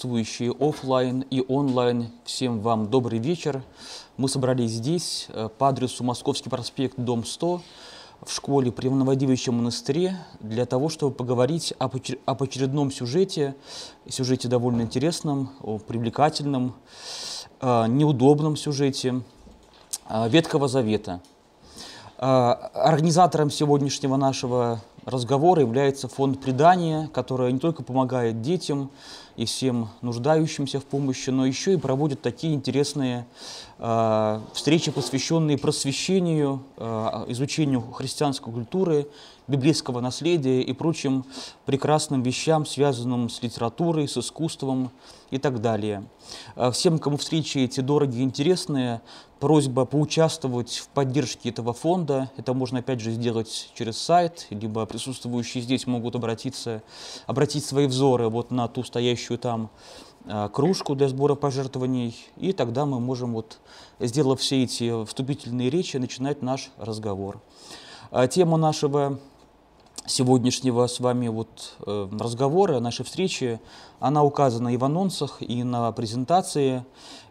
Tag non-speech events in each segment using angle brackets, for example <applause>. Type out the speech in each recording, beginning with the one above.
присутствующие офлайн и онлайн. Всем вам добрый вечер. Мы собрались здесь э, по адресу Московский проспект, дом 100, в школе при Новодевичьем монастыре для того, чтобы поговорить об очередном сюжете, сюжете довольно интересном, привлекательном, э, неудобном сюжете э, Ветхого Завета. Организатором сегодняшнего нашего разговора является фонд предания, который не только помогает детям и всем нуждающимся в помощи, но еще и проводит такие интересные э, встречи, посвященные просвещению, э, изучению христианской культуры, библейского наследия и прочим прекрасным вещам, связанным с литературой, с искусством и так далее. Э, всем, кому встречи эти дорогие и интересные, просьба поучаствовать в поддержке этого фонда. Это можно, опять же, сделать через сайт, либо присутствующие здесь могут обратиться, обратить свои взоры вот на ту стоящую там э, кружку для сбора пожертвований, и тогда мы можем, вот, сделав все эти вступительные речи, начинать наш разговор. Э, тема нашего сегодняшнего с вами вот э, разговора, нашей встречи, она указана и в анонсах, и на презентации,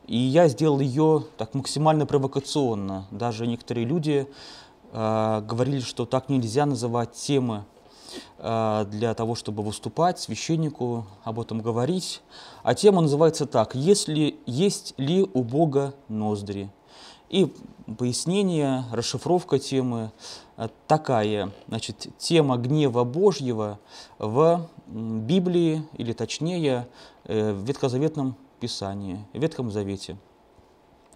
и я сделал ее так максимально провокационно. Даже некоторые люди э, говорили, что так нельзя называть темы э, для того, чтобы выступать священнику, об этом говорить. А тема называется так «Если есть ли у Бога ноздри?» И пояснение, расшифровка темы э, такая. Значит, тема гнева Божьего в Библии, или точнее, э, в Ветхозаветном Писании, в Ветхом Завете.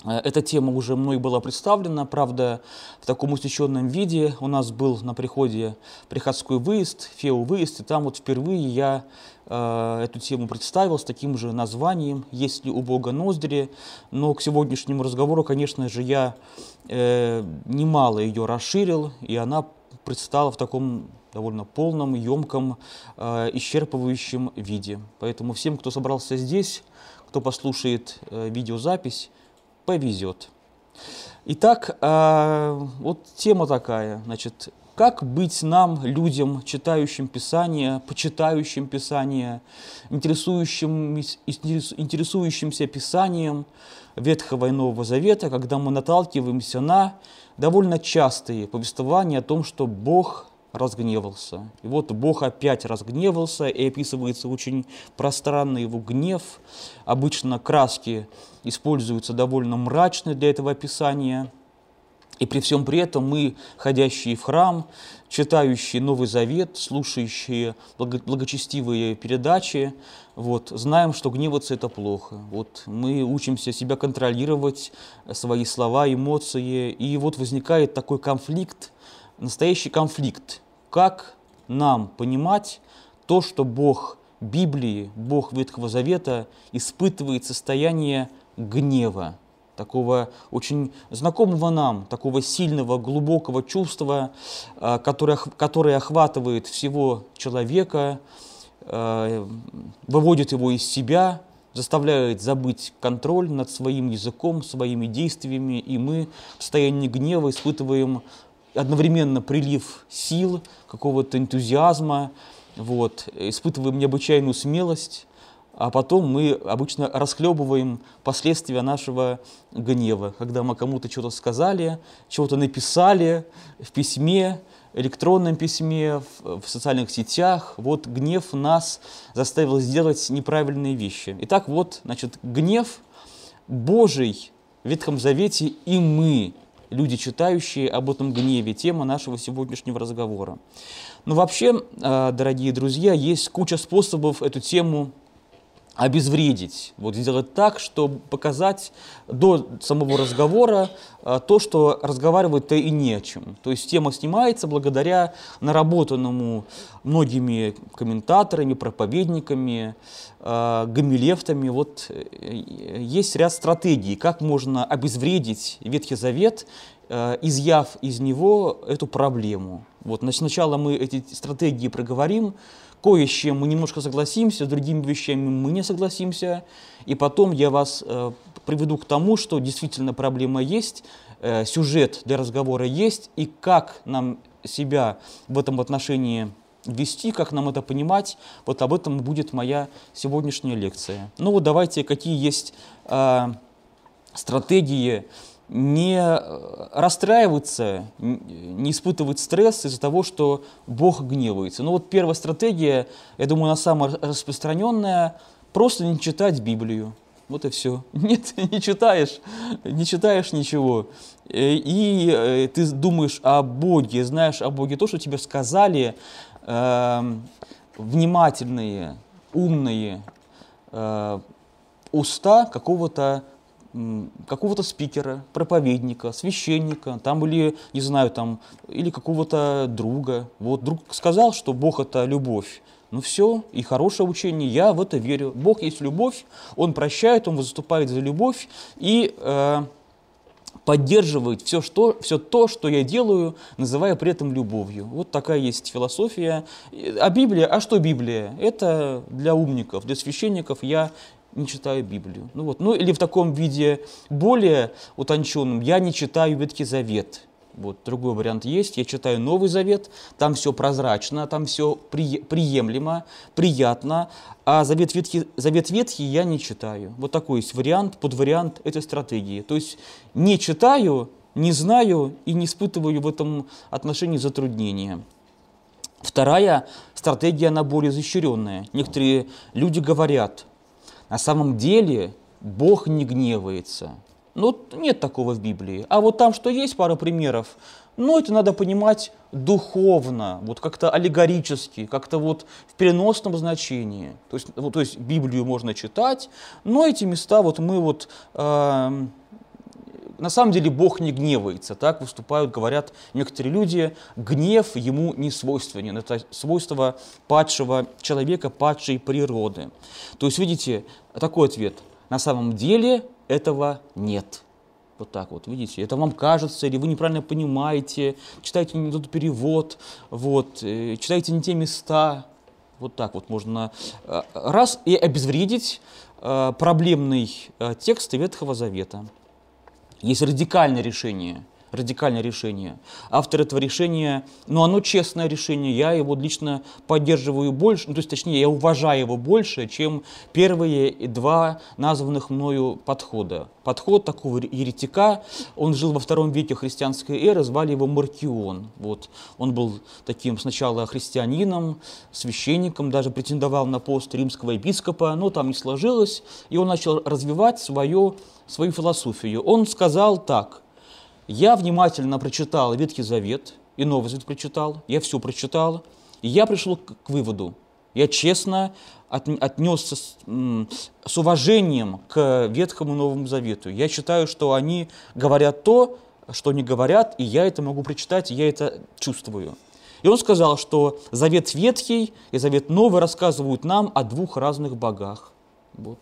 Э, эта тема уже мной была представлена, правда, в таком усеченном виде. У нас был на приходе приходской выезд, фео-выезд, и там вот впервые я Э, эту тему представил с таким же названием «Есть ли у Бога ноздри?». Но к сегодняшнему разговору, конечно же, я э, немало ее расширил, и она предстала в таком довольно полном, емком, э, исчерпывающем виде. Поэтому всем, кто собрался здесь, кто послушает э, видеозапись, повезет. Итак, э, вот тема такая, значит, как быть нам, людям, читающим Писание, почитающим Писание, интересующим, интересующимся Писанием Ветхого и Нового Завета, когда мы наталкиваемся на довольно частые повествования о том, что Бог разгневался. И вот Бог опять разгневался, и описывается очень пространный его гнев. Обычно краски используются довольно мрачные для этого описания – и при всем при этом мы, ходящие в храм, читающие Новый Завет, слушающие благочестивые передачи, вот, знаем, что гневаться – это плохо. Вот, мы учимся себя контролировать, свои слова, эмоции, и вот возникает такой конфликт, настоящий конфликт. Как нам понимать то, что Бог Библии, Бог Ветхого Завета испытывает состояние гнева – такого очень знакомого нам, такого сильного, глубокого чувства, э, которое, которое охватывает всего человека, э, выводит его из себя, заставляет забыть контроль над своим языком, своими действиями, и мы в состоянии гнева испытываем одновременно прилив сил, какого-то энтузиазма, вот, испытываем необычайную смелость, а потом мы обычно расхлебываем последствия нашего гнева, когда мы кому-то что-то сказали, чего-то написали в письме, электронном письме, в, в социальных сетях. Вот гнев нас заставил сделать неправильные вещи. Итак, вот, значит, гнев Божий в Ветхом Завете и мы, люди, читающие об этом гневе, тема нашего сегодняшнего разговора. Но вообще, э, дорогие друзья, есть куча способов эту тему обезвредить, вот сделать так, чтобы показать до самого разговора а, то, что разговаривать-то и не о чем. То есть тема снимается благодаря наработанному многими комментаторами, проповедниками, э, гамилевтами. Вот э, есть ряд стратегий, как можно обезвредить Ветхий Завет, э, изъяв из него эту проблему. Вот, сначала мы эти стратегии проговорим, кое с чем мы немножко согласимся, с другими вещами мы не согласимся, и потом я вас э, приведу к тому, что действительно проблема есть, э, сюжет для разговора есть, и как нам себя в этом отношении вести, как нам это понимать, вот об этом будет моя сегодняшняя лекция. Ну вот давайте, какие есть э, стратегии не э, расстраиваться, не испытывать стресс из-за того, что Бог гневается. Ну вот первая стратегия, я думаю, она самая распространенная, просто не читать Библию. Вот и все. <laughs> Нет, не читаешь, не читаешь ничего. Э, и э, ты думаешь о Боге, знаешь о Боге то, что тебе сказали э, внимательные, умные э, уста какого-то какого-то спикера, проповедника, священника, там или, не знаю, там, или какого-то друга. Вот друг сказал, что Бог это любовь. Ну все, и хорошее учение, я в это верю. Бог есть любовь, Он прощает, Он выступает за любовь и э, поддерживает все, что, все то, что я делаю, называя при этом любовью. Вот такая есть философия. А Библия, а что Библия? Это для умников, для священников я не читаю Библию. Ну, вот. ну или в таком виде более утонченном, я не читаю Ветхий Завет. Вот другой вариант есть. Я читаю Новый Завет, там все прозрачно, там все при, приемлемо, приятно, а Завет Ветхий, Завет Ветхий я не читаю. Вот такой есть вариант, подвариант этой стратегии. То есть не читаю, не знаю и не испытываю в этом отношении затруднения. Вторая стратегия, она более изощренная. Некоторые люди говорят, на самом деле Бог не гневается. Ну, нет такого в Библии. А вот там, что есть пара примеров, ну, это надо понимать духовно, вот как-то аллегорически, как-то вот в переносном значении. То есть, вот, то есть Библию можно читать, но эти места вот мы вот э, на самом деле Бог не гневается, так выступают, говорят некоторые люди, гнев ему не свойственен, это свойство падшего человека, падшей природы. То есть, видите, такой ответ, на самом деле этого нет. Вот так вот, видите, это вам кажется, или вы неправильно понимаете, читаете не тот перевод, вот, э, читаете не те места, вот так вот можно э, раз и обезвредить э, проблемный текст Ветхого Завета. Есть радикальное решение, радикальное решение. Автор этого решения, ну оно честное решение, я его лично поддерживаю больше, ну, то есть точнее я уважаю его больше, чем первые два названных мною подхода. Подход такого еретика, он жил во втором веке христианской эры, звали его Маркион. Вот. Он был таким сначала христианином, священником, даже претендовал на пост римского епископа, но там не сложилось, и он начал развивать свое свою философию. Он сказал так, я внимательно прочитал Ветхий Завет, и Новый Завет прочитал, я все прочитал, и я пришел к, выводу, я честно от, отнесся с, с уважением к Ветхому Новому Завету. Я считаю, что они говорят то, что не говорят, и я это могу прочитать, и я это чувствую. И он сказал, что Завет Ветхий и Завет Новый рассказывают нам о двух разных богах. Вот.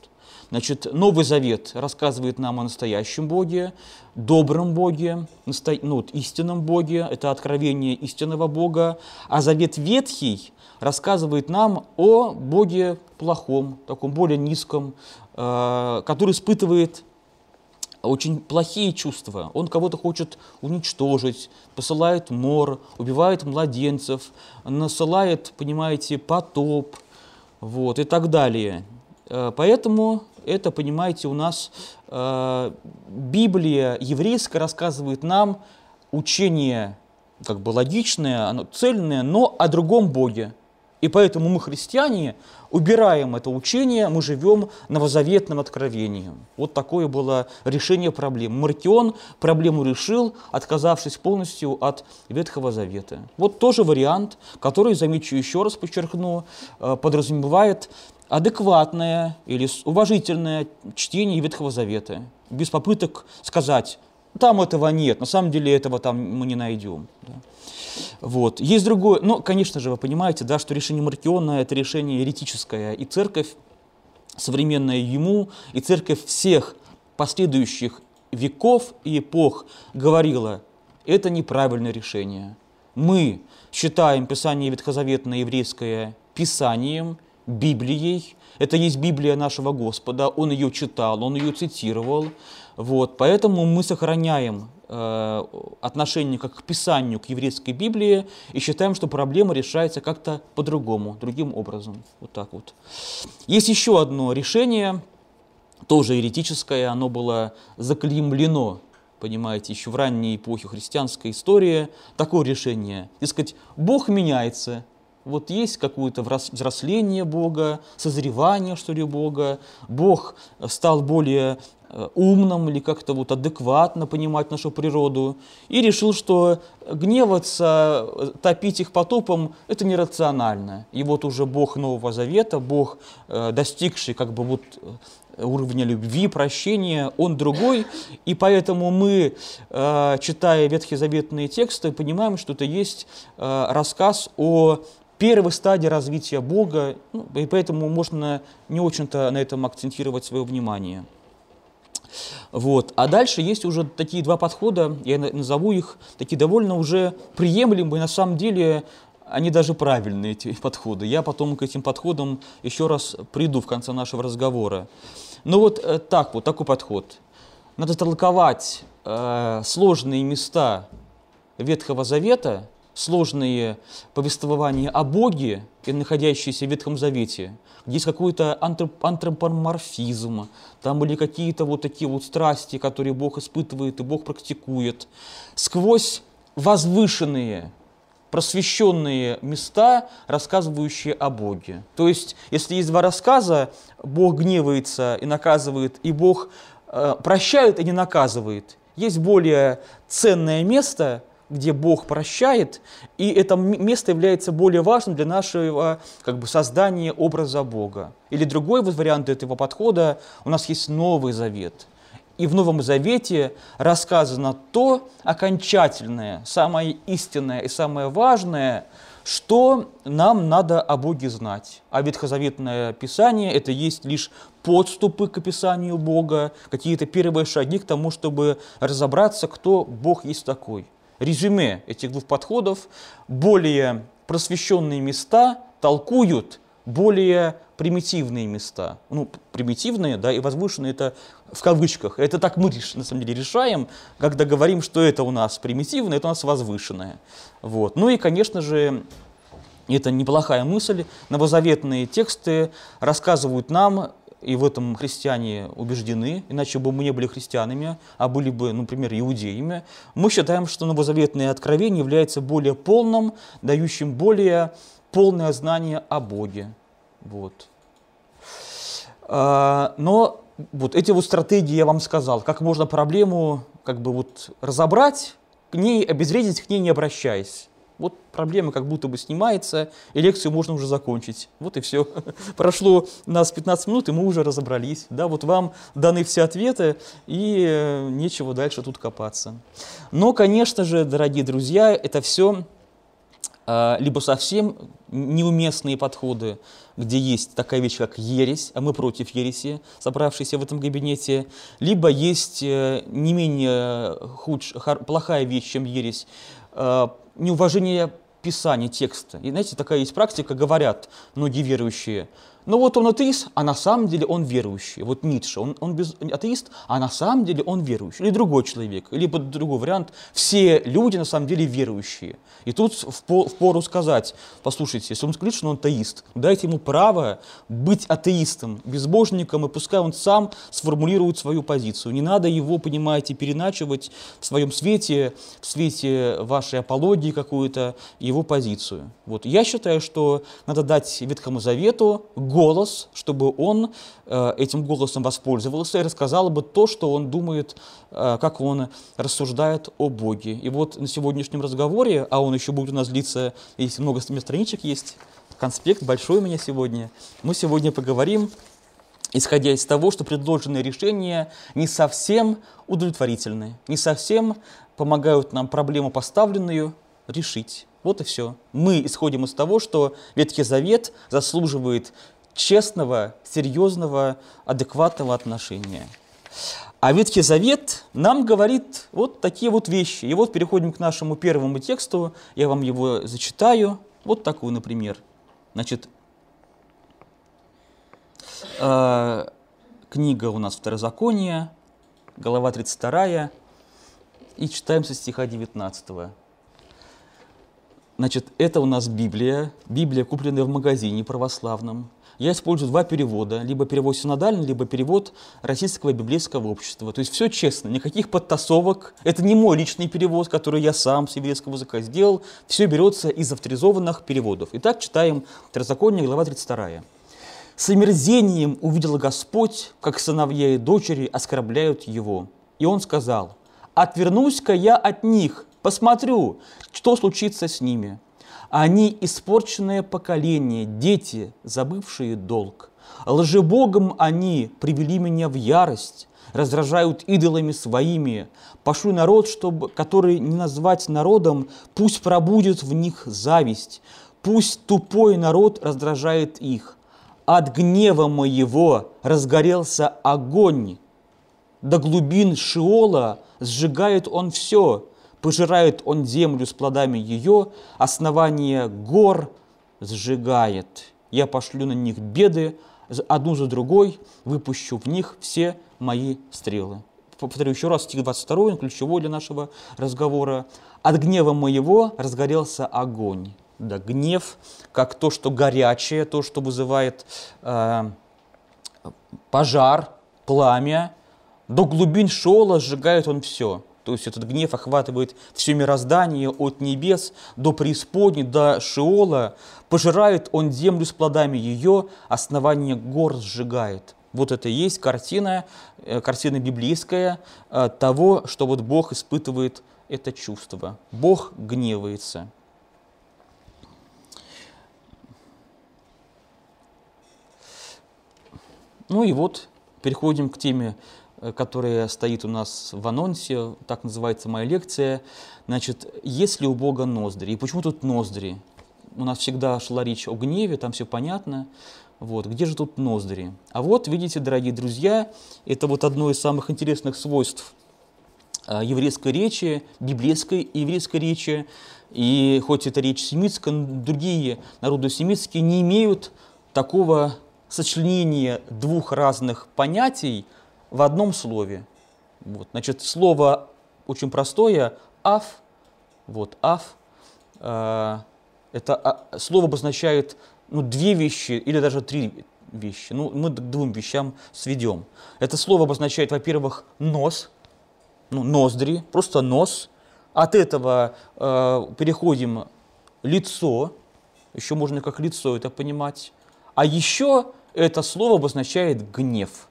Значит, Новый Завет рассказывает нам о настоящем Боге, добром Боге, насто... ну, вот, истинном Боге, это откровение истинного Бога, а Завет Ветхий рассказывает нам о Боге плохом, таком более низком, э, который испытывает очень плохие чувства. Он кого-то хочет уничтожить, посылает мор, убивает младенцев, насылает, понимаете, потоп, вот, и так далее. Э, поэтому это, понимаете, у нас э, Библия еврейская рассказывает нам учение как бы логичное, оно цельное, но о другом Боге. И поэтому мы, христиане, убираем это учение, мы живем новозаветным откровением. Вот такое было решение проблем. Маркион проблему решил, отказавшись полностью от Ветхого Завета. Вот тоже вариант, который, замечу еще раз, подчеркну, э, подразумевает адекватное или уважительное чтение Ветхого Завета, без попыток сказать, там этого нет, на самом деле этого там мы не найдем. Да. Вот. Есть другое, но, конечно же, вы понимаете, да, что решение Маркиона – это решение еретическое, и церковь, современная ему, и церковь всех последующих веков и эпох говорила, это неправильное решение. Мы считаем Писание Ветхозаветное еврейское Писанием, Библией. Это есть Библия нашего Господа, Он ее читал, Он ее цитировал. Вот, поэтому мы сохраняем э, отношение как к Писанию, к еврейской Библии и считаем, что проблема решается как-то по-другому, другим образом. Вот так вот. Есть еще одно решение, тоже еретическое, оно было заклеймлено понимаете, еще в ранней эпохе христианской истории, такое решение. Дескать, Бог меняется, вот есть какое-то взросление Бога, созревание, что ли, Бога. Бог стал более э, умным или как-то вот адекватно понимать нашу природу. И решил, что гневаться, э, топить их потопом – это нерационально. И вот уже Бог Нового Завета, Бог, э, достигший как бы вот уровня любви, прощения, он другой, и поэтому мы, э, читая ветхозаветные тексты, понимаем, что это есть э, рассказ о первой стадии развития Бога, ну, и поэтому можно не очень-то на этом акцентировать свое внимание. Вот. А дальше есть уже такие два подхода, я назову их, такие довольно уже приемлемые, на самом деле они даже правильные, эти подходы. Я потом к этим подходам еще раз приду в конце нашего разговора. Ну вот э, так вот, такой подход. Надо толковать э, сложные места Ветхого Завета, сложные повествования о Боге, и находящиеся в Ветхом Завете, где есть какой-то антроп антропоморфизм, там были какие-то вот такие вот страсти, которые Бог испытывает и Бог практикует, сквозь возвышенные просвещенные места, рассказывающие о Боге. То есть, если есть два рассказа, Бог гневается и наказывает, и Бог э, прощает и не наказывает, есть более ценное место, где Бог прощает, и это место является более важным для нашего как бы, создания образа Бога. Или другой вариант этого подхода, у нас есть Новый Завет – и в Новом Завете рассказано то окончательное, самое истинное и самое важное, что нам надо о Боге знать. А Ветхозаветное Писание – это есть лишь подступы к описанию Бога, какие-то первые шаги к тому, чтобы разобраться, кто Бог есть такой. Резюме этих двух подходов – более просвещенные места толкуют более примитивные места. Ну, примитивные, да, и возвышенные это в кавычках. Это так мы, на самом деле, решаем, когда говорим, что это у нас примитивное, это у нас возвышенное. Вот. Ну и, конечно же, это неплохая мысль. Новозаветные тексты рассказывают нам, и в этом христиане убеждены, иначе бы мы не были христианами, а были бы, например, иудеями. Мы считаем, что новозаветное откровение является более полным, дающим более полное знание о Боге. Вот. А, но вот эти вот стратегии я вам сказал, как можно проблему как бы вот разобрать, к ней обезвредить, к ней не обращаясь. Вот проблема как будто бы снимается, и лекцию можно уже закончить. Вот и все. <laughs> Прошло нас 15 минут, и мы уже разобрались. Да, вот вам даны все ответы, и э, нечего дальше тут копаться. Но, конечно же, дорогие друзья, это все а, либо совсем неуместные подходы, где есть такая вещь, как ересь, а мы против ереси, собравшиеся в этом кабинете, либо есть э, не менее худш, плохая вещь, чем ересь, неуважение писания текста. И знаете, такая есть практика, говорят многие верующие – но вот он атеист, а на самом деле он верующий. Вот Ницше, он, он без, атеист, а на самом деле он верующий. Или другой человек, либо другой вариант. Все люди на самом деле верующие. И тут в пору сказать, послушайте, если он говорит, что он атеист, дайте ему право быть атеистом, безбожником, и пускай он сам сформулирует свою позицию. Не надо его, понимаете, переначивать в своем свете, в свете вашей апологии какую-то, его позицию. Вот. Я считаю, что надо дать Ветхому Завету голос, чтобы он э, этим голосом воспользовался и рассказал бы то, что он думает, э, как он рассуждает о Боге. И вот на сегодняшнем разговоре, а он еще будет у нас длиться, если много страничек есть, конспект большой у меня сегодня. Мы сегодня поговорим, исходя из того, что предложенные решения не совсем удовлетворительны, не совсем помогают нам проблему поставленную решить. Вот и все. Мы исходим из того, что Ветхий Завет заслуживает честного, серьезного, адекватного отношения. А Ветхий Завет нам говорит вот такие вот вещи. И вот переходим к нашему первому тексту. Я вам его зачитаю. Вот такую, например. Значит, э, книга у нас Второзаконие, глава 32, и читаем со стиха 19. Значит, это у нас Библия, Библия, купленная в магазине православном, я использую два перевода, либо перевод синодальный, либо перевод Российского библейского общества. То есть все честно, никаких подтасовок. Это не мой личный перевод, который я сам с еврейского языка сделал. Все берется из авторизованных переводов. Итак, читаем Второзаконие, глава 32. «С омерзением увидел Господь, как сыновья и дочери оскорбляют Его. И Он сказал, «Отвернусь-ка я от них, посмотрю, что случится с ними». Они испорченное поколение, дети, забывшие долг. Лжебогом они привели меня в ярость, раздражают идолами своими. Пошлю народ, чтобы, который не назвать народом, пусть пробудет в них зависть. Пусть тупой народ раздражает их. От гнева моего разгорелся огонь. До глубин Шиола сжигает он все, Пожирает он землю с плодами ее, основание гор сжигает. Я пошлю на них беды, одну за другой, выпущу в них все мои стрелы. Повторю еще раз, стих 22, ключевой для нашего разговора. «От гнева моего разгорелся огонь». Да, гнев, как то, что горячее, то, что вызывает э, пожар, пламя. До глубин шола сжигает он все – то есть этот гнев охватывает все мироздание от небес до преисподней, до Шиола. Пожирает он землю с плодами ее, основание гор сжигает. Вот это и есть картина, э, картина библейская э, того, что вот Бог испытывает это чувство. Бог гневается. Ну и вот переходим к теме которая стоит у нас в анонсе, так называется моя лекция. Значит, есть ли у Бога ноздри? И почему тут ноздри? У нас всегда шла речь о гневе, там все понятно. Вот, где же тут ноздри? А вот, видите, дорогие друзья, это вот одно из самых интересных свойств э, еврейской речи, библейской еврейской речи. И хоть это речь семитская, другие народы семитские не имеют такого сочленения двух разных понятий – в одном слове. Вот. Значит, слово очень простое «аф». Вот, «аф». Э, это а, слово обозначает ну, две вещи или даже три вещи. Ну, мы к двум вещам сведем. Это слово обозначает, во-первых, нос, ну, ноздри, просто нос. От этого э, переходим лицо, еще можно как лицо это понимать. А еще это слово обозначает гнев –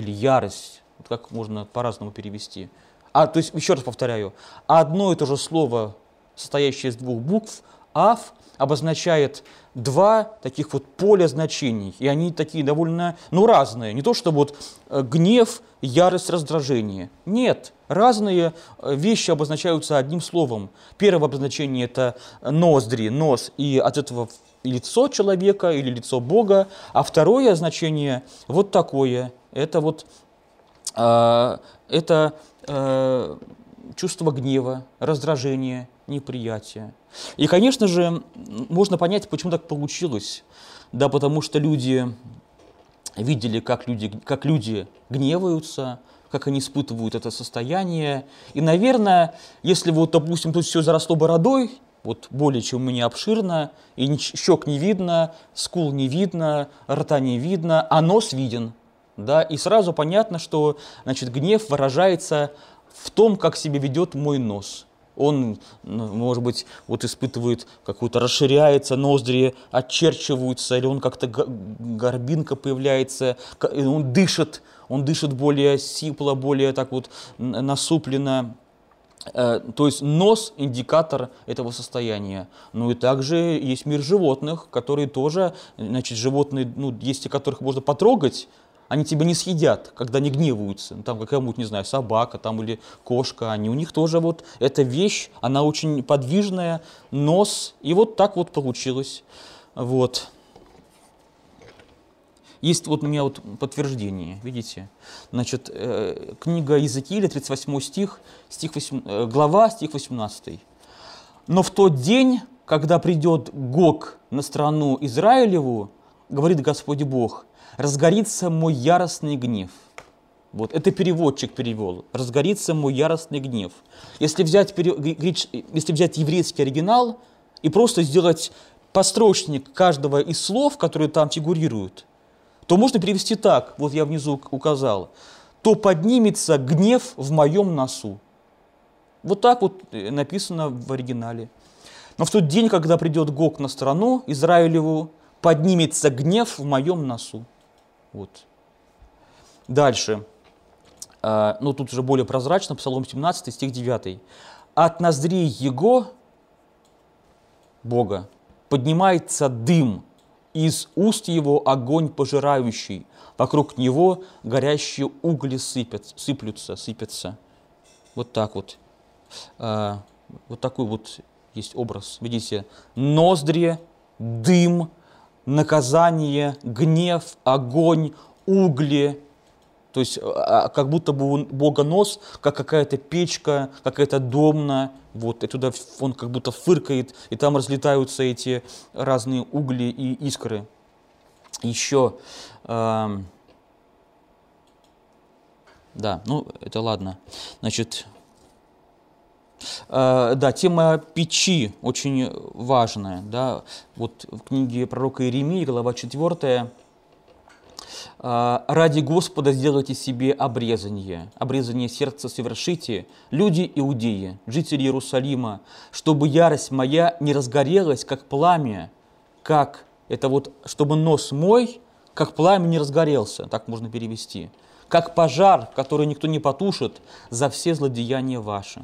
или ярость, вот как можно по-разному перевести. А, то есть, еще раз повторяю, одно и то же слово, состоящее из двух букв, «ав», обозначает два таких вот поля значений, и они такие довольно, ну, разные. Не то, что вот э, гнев, ярость, раздражение. Нет, разные э, вещи обозначаются одним словом. Первое обозначение – это ноздри, нос, и от этого лицо человека или лицо Бога, а второе значение вот такое – это вот э, это э, чувство гнева, раздражения, неприятия. И, конечно же, можно понять, почему так получилось. Да, потому что люди видели, как люди, как люди гневаются, как они испытывают это состояние. И, наверное, если вот, допустим, тут все заросло бородой, вот более чем у меня обширно, и щек не видно, скул не видно, рта не видно, а нос виден – да, и сразу понятно, что значит, гнев выражается в том, как себя ведет мой нос. Он, ну, может быть, вот испытывает какую-то, расширяется, ноздри очерчиваются, или он как-то горбинка появляется, он дышит, он дышит более сипло, более так вот насупленно. Э, то есть нос – индикатор этого состояния. Ну и также есть мир животных, которые тоже, значит, животные, ну, есть те, которых можно потрогать, они тебя не съедят, когда они гневаются. Там какая-нибудь, не знаю, собака там или кошка, они у них тоже вот эта вещь, она очень подвижная, нос, и вот так вот получилось. Вот. Есть вот у меня вот подтверждение, видите? Значит, э, книга Иезекииля, 38 стих, стих 8, э, глава, стих 18. «Но в тот день, когда придет Гог на страну Израилеву, говорит Господь Бог, разгорится мой яростный гнев». Вот, это переводчик перевел. «Разгорится мой яростный гнев». Если взять, если взять еврейский оригинал и просто сделать построчник каждого из слов, которые там фигурируют – то можно перевести так, вот я внизу указал, то поднимется гнев в моем носу. Вот так вот э, написано в оригинале. Но в тот день, когда придет Гог на страну Израилеву, поднимется гнев в моем носу. Вот. Дальше. А, ну, тут уже более прозрачно, Псалом 17, стих 9. «От ноздрей Его, Бога, поднимается дым, из уст его огонь пожирающий, вокруг него горящие угли сыпят, сыплются, сыпятся. Вот так вот. А, вот такой вот есть образ. Видите, ноздри, дым, наказание, гнев, огонь, угли, то есть а, а, как будто бы у Бога нос, как какая-то печка, какая-то домна, вот, и туда он как будто фыркает, и там разлетаются эти разные угли и искры. Еще, э, да, ну это ладно. Значит, да, тема печи очень важная, да, вот в книге пророка Иеремии, глава 4, а, ради Господа сделайте себе обрезание, обрезание сердца совершите, люди иудеи, жители Иерусалима, чтобы ярость моя не разгорелась, как пламя, как это вот, чтобы нос мой, как пламя не разгорелся, так можно перевести, как пожар, который никто не потушит за все злодеяния ваши.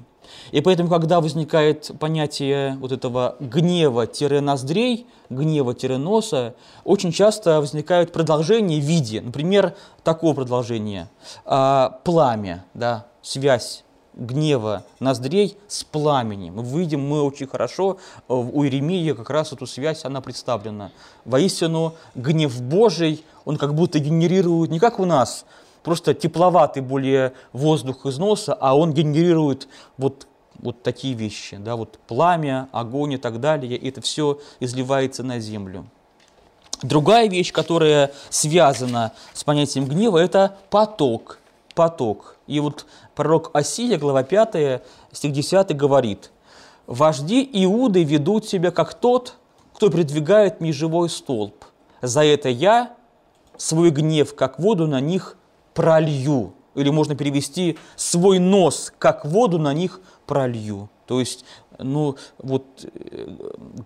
И поэтому, когда возникает понятие вот этого гнева-ноздрей, гнева-носа, очень часто возникают продолжения в виде, например, такого продолжения, а, пламя, да, связь гнева ноздрей с пламенем. Мы видим, мы очень хорошо, у Иеремии как раз эту связь, она представлена. Воистину, гнев Божий, он как будто генерирует, не как у нас, просто тепловатый более воздух из носа, а он генерирует вот, вот такие вещи, да, вот пламя, огонь и так далее, и это все изливается на землю. Другая вещь, которая связана с понятием гнева, это поток. Поток. И вот пророк Осия, глава 5, стих 10 говорит, «Вожди Иуды ведут себя, как тот, кто придвигает межевой столб. За это я свой гнев, как воду, на них пролью. Или можно перевести свой нос, как воду на них пролью. То есть, ну, вот э,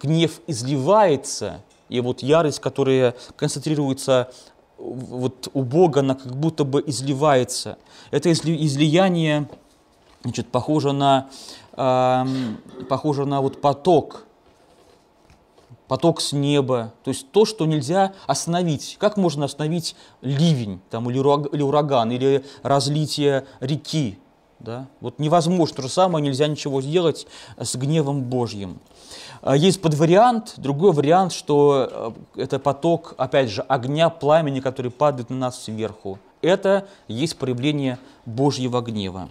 гнев изливается, и вот ярость, которая концентрируется вот у Бога, она как будто бы изливается. Это излияние, значит, похоже на, э, похоже на вот поток, поток с неба, то есть то, что нельзя остановить. Как можно остановить ливень там, или, ураган, или разлитие реки? Да? Вот невозможно, то же самое, нельзя ничего сделать с гневом Божьим. А есть подвариант, другой вариант, что э, это поток, опять же, огня, пламени, который падает на нас сверху. Это есть проявление Божьего гнева.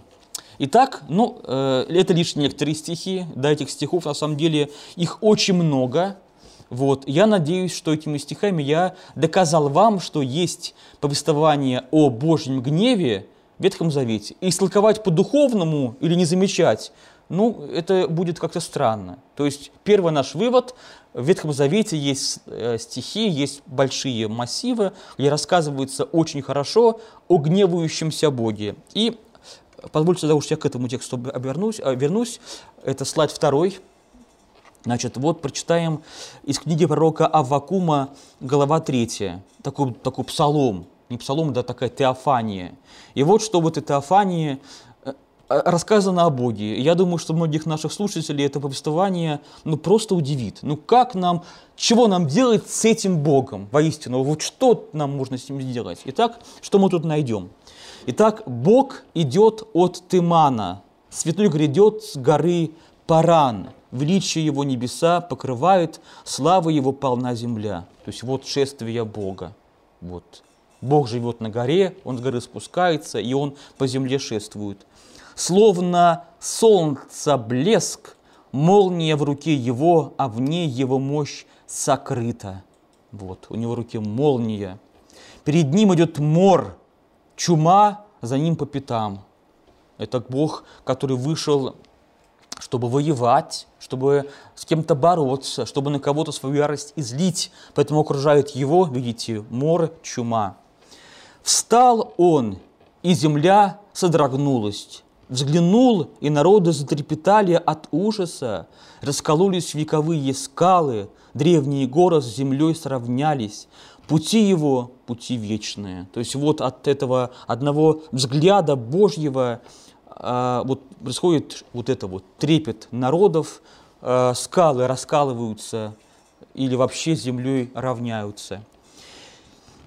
Итак, ну, э, это лишь некоторые стихи, да, этих стихов, на самом деле, их очень много, вот. Я надеюсь, что этими стихами я доказал вам, что есть повествование о Божьем гневе в Ветхом Завете. И истолковать по-духовному или не замечать, ну, это будет как-то странно. То есть первый наш вывод, в Ветхом Завете есть э, стихи, есть большие массивы, где рассказывается очень хорошо о гневающемся Боге. И позвольте, тогда уж я к этому тексту обернусь, э, вернусь. Это слайд второй, Значит, вот прочитаем из книги пророка Аввакума, глава 3, такой, такой псалом, не псалом, да такая теофания. И вот что в этой теофании э, рассказано о Боге. Я думаю, что многих наших слушателей это повествование ну, просто удивит. Ну как нам, чего нам делать с этим Богом воистину? Вот что нам можно с ним сделать? Итак, что мы тут найдем? Итак, Бог идет от Тымана, святой грядет с горы Паран, величие его небеса покрывает, слава его полна земля. То есть вот шествие Бога. Вот. Бог живет на горе, он с горы спускается, и он по земле шествует. Словно солнце блеск, молния в руке его, а в ней его мощь сокрыта. Вот, у него в руке молния. Перед ним идет мор, чума за ним по пятам. Это Бог, который вышел, чтобы воевать, чтобы с кем-то бороться, чтобы на кого-то свою ярость излить. Поэтому окружает его, видите, мор, чума. Встал он, и земля содрогнулась. Взглянул, и народы затрепетали от ужаса, раскололись вековые скалы, древние горы с землей сравнялись, пути его – пути вечные. То есть вот от этого одного взгляда Божьего вот происходит вот это вот трепет народов, а, скалы раскалываются или вообще землей равняются.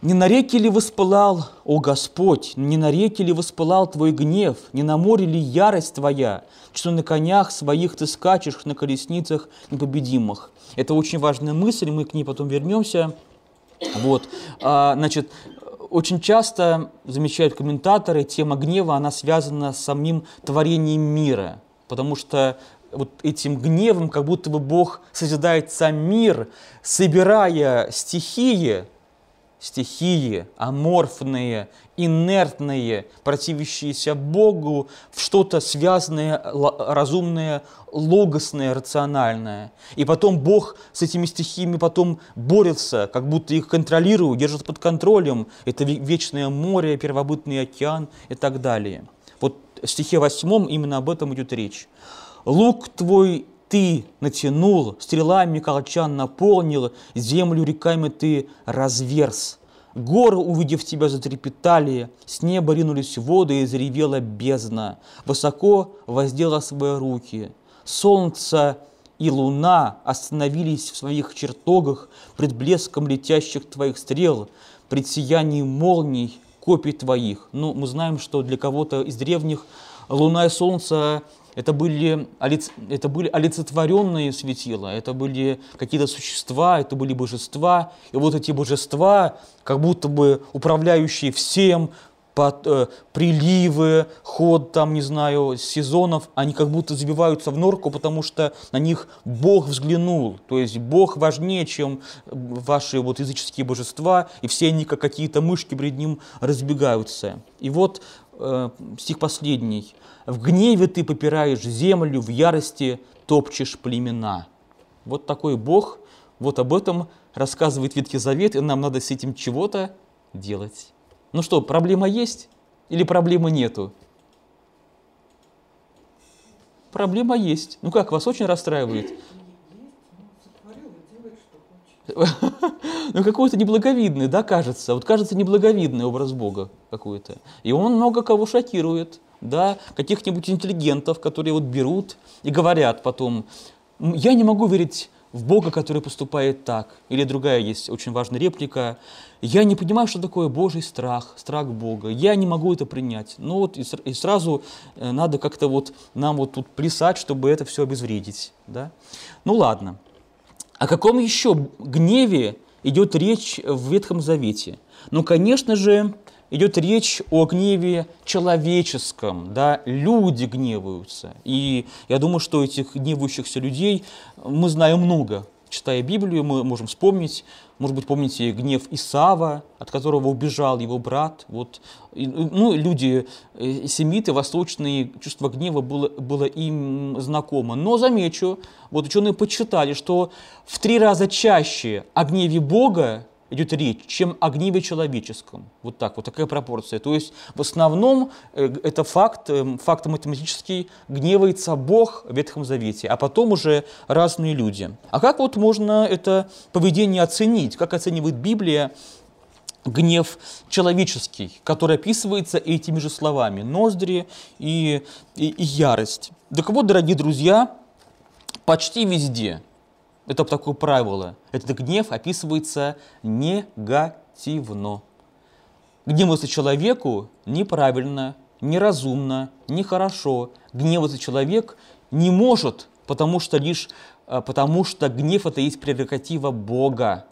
Не на реке ли воспылал, о Господь, не на реке ли воспылал Твой гнев, не на море ли ярость Твоя, что на конях своих Ты скачешь, на колесницах непобедимых. Это очень важная мысль, мы к ней потом вернемся. Вот, а, значит, очень часто, замечают комментаторы, тема гнева, она связана с самим творением мира, потому что вот этим гневом как будто бы Бог созидает сам мир, собирая стихии, стихии, аморфные, инертные, противящиеся Богу, в что-то связанное, разумное, логосное, рациональное. И потом Бог с этими стихиями потом борется, как будто их контролирует, держит под контролем. Это вечное море, первобытный океан и так далее. Вот в стихе восьмом именно об этом идет речь. «Лук твой ты натянул, стрелами колчан наполнил, землю реками ты разверз. Горы, увидев тебя, затрепетали, с неба ринулись воды и заревела бездна. Высоко воздела свои руки. Солнце и луна остановились в своих чертогах пред блеском летящих твоих стрел, пред сиянием молний копий твоих. Ну, мы знаем, что для кого-то из древних луна и солнце это были, это были олицетворенные светила, это были какие-то существа, это были божества. И вот эти божества, как будто бы управляющие всем, под, э, приливы, ход там, не знаю, сезонов, они как будто забиваются в норку, потому что на них Бог взглянул. То есть Бог важнее, чем ваши вот языческие божества, и все они как какие-то мышки перед ним разбегаются. И вот стих последний. В гневе ты попираешь землю, в ярости топчешь племена. Вот такой Бог, вот об этом рассказывает Ветхий Завет, и нам надо с этим чего-то делать. Ну что, проблема есть или проблемы нету? Проблема есть. Ну как, вас очень расстраивает? Ну, какой-то неблаговидный, да, кажется. Вот кажется неблаговидный образ Бога какой-то. И он много кого шокирует да, каких-нибудь интеллигентов, которые вот берут и говорят потом, я не могу верить в Бога, который поступает так. Или другая есть очень важная реплика. Я не понимаю, что такое Божий страх, страх Бога. Я не могу это принять. Ну вот и, и сразу э, надо как-то вот нам вот тут плясать, чтобы это все обезвредить. Да? Ну ладно. О каком еще гневе идет речь в Ветхом Завете? Ну, конечно же, идет речь о гневе человеческом, да, люди гневаются. И я думаю, что этих гневающихся людей мы знаем много. Читая Библию, мы можем вспомнить, может быть, помните гнев Исава, от которого убежал его брат. Вот, ну, люди, э, семиты, восточные, чувство гнева было, было им знакомо. Но замечу, вот ученые почитали, что в три раза чаще о гневе Бога идет речь, чем о гневе человеческом. Вот так, вот такая пропорция. То есть в основном э, это факт, э, факт математический, гневается Бог в Ветхом Завете, а потом уже разные люди. А как вот можно это поведение оценить? Как оценивает Библия гнев человеческий, который описывается этими же словами, ноздри и, и, и ярость. Так вот, дорогие друзья, почти везде, это такое правило, этот гнев описывается негативно. Гневаться человеку неправильно, неразумно, нехорошо. Гневаться человек не может, потому что лишь а, потому что гнев это есть прерогатива Бога.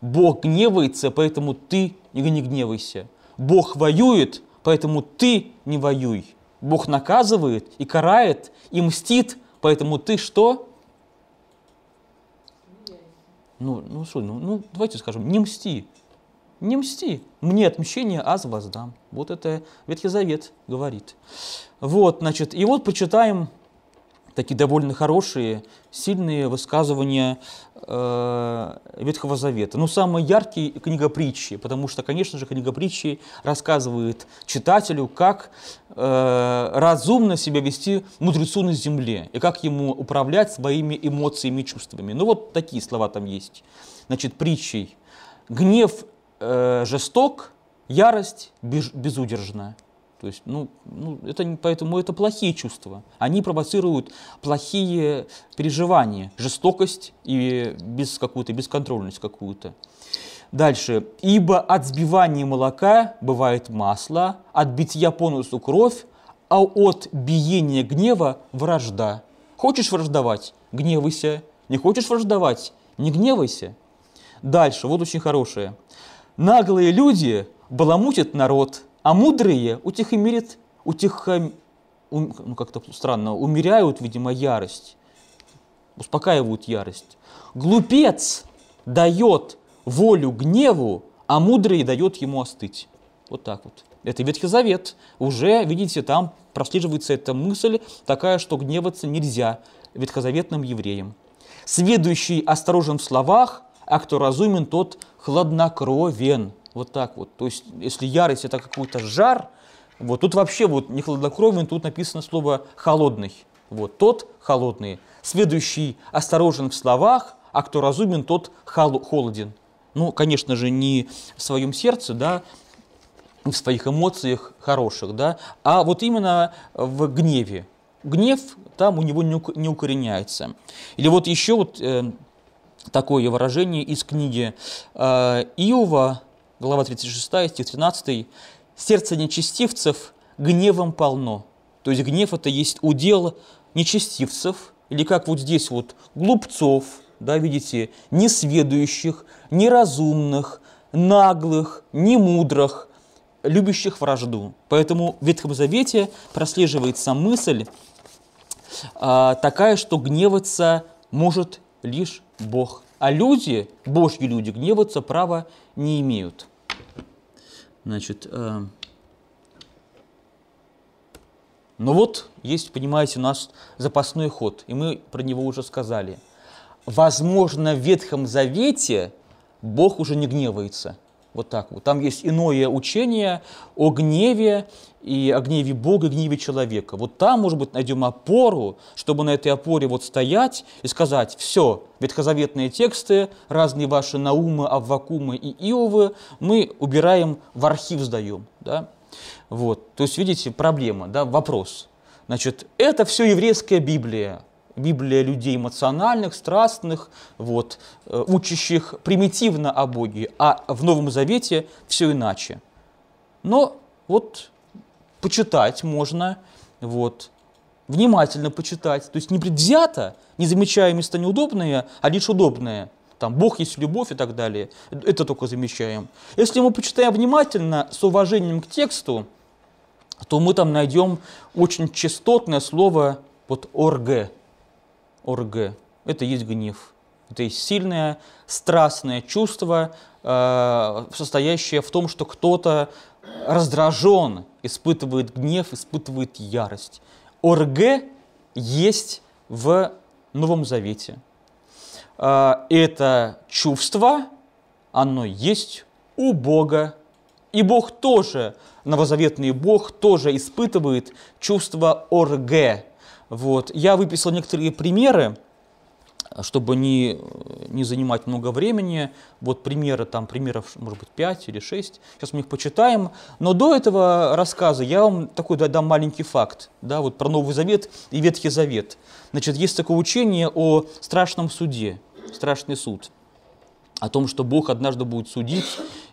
Бог гневается, поэтому ты не гневайся. Бог воюет, поэтому ты не воюй. Бог наказывает и карает, и мстит, поэтому ты что? Ну, ну что, ну, ну давайте скажем, не мсти. Не мсти. Мне отмщение аз воздам. Вот это Ветхий Завет говорит. Вот, значит, и вот почитаем такие довольно хорошие, сильные высказывания э, Ветхого Завета. Но самый яркий – книга притчи, потому что, конечно же, книга притчи рассказывает читателю, как э, разумно себя вести мудрецу на земле и как ему управлять своими эмоциями и чувствами. Ну вот такие слова там есть. Значит, притчей. Гнев э, жесток, ярость безудержна. То есть, ну, ну это, поэтому это плохие чувства. Они провоцируют плохие переживания, жестокость и без какую-то бесконтрольность какую-то. Дальше. «Ибо от сбивания молока бывает масло, от битья по носу кровь, а от биения гнева вражда». Хочешь враждовать? Гневайся. Не хочешь враждовать? Не гневайся. Дальше, вот очень хорошее. «Наглые люди баламутят народ, а мудрые утихомирят, утихом, ну как-то странно, умеряют, видимо, ярость, успокаивают ярость. Глупец дает волю гневу, а мудрый дает ему остыть. Вот так вот. Это Ветхий Завет. Уже, видите, там прослеживается эта мысль такая, что гневаться нельзя ветхозаветным евреям. Сведущий осторожен в словах, а кто разумен, тот хладнокровен. Вот так вот. То есть, если ярость это какой-то жар, вот тут вообще вот не хладнокровен, тут написано слово холодный. Вот тот холодный, следующий осторожен в словах, а кто разумен, тот холоден. Ну, конечно же, не в своем сердце, да, в своих эмоциях хороших, да, а вот именно в гневе. Гнев там у него не укореняется. Или вот еще вот э, такое выражение из книги э, Иова, глава 36, стих 13, «Сердце нечестивцев гневом полно». То есть гнев – это есть удел нечестивцев, или как вот здесь вот глупцов, да, видите, несведущих, неразумных, наглых, немудрых, любящих вражду. Поэтому в Ветхом Завете прослеживается мысль а, такая, что гневаться может лишь Бог. А люди, божьи люди, гневаться права не имеют. Значит, э, ну вот, есть, понимаете, у нас запасной ход, и мы про него уже сказали. Возможно, в Ветхом Завете Бог уже не гневается. Вот так вот. Там есть иное учение о гневе, и о гневе Бога, и гневе человека. Вот там, может быть, найдем опору, чтобы на этой опоре вот стоять и сказать, все, ветхозаветные тексты, разные ваши Наумы, Аввакумы и Иовы мы убираем в архив, сдаем. Да? Вот. То есть, видите, проблема, да, вопрос. Значит, это все еврейская Библия, Библия людей эмоциональных, страстных, вот, э, учащих примитивно о Боге, а в Новом Завете все иначе. Но вот почитать можно, вот, внимательно почитать, то есть не предвзято, не замечая места неудобные, а лишь удобные. Там Бог есть любовь и так далее. Это только замечаем. Если мы почитаем внимательно, с уважением к тексту, то мы там найдем очень частотное слово вот орге. Орге. Это есть гнев. Это есть сильное, страстное чувство, э, состоящее в том, что кто-то раздражен, испытывает гнев, испытывает ярость. Орге есть в Новом Завете. А, это чувство, оно есть у Бога. И Бог тоже, новозаветный Бог, тоже испытывает чувство орге. Вот. Я выписал некоторые примеры чтобы не, не занимать много времени, вот примеры, там примеров, может быть, 5 или 6, сейчас мы их почитаем, но до этого рассказа я вам такой дам маленький факт, да, вот про Новый Завет и Ветхий Завет. Значит, есть такое учение о страшном суде, страшный суд, о том, что Бог однажды будет судить,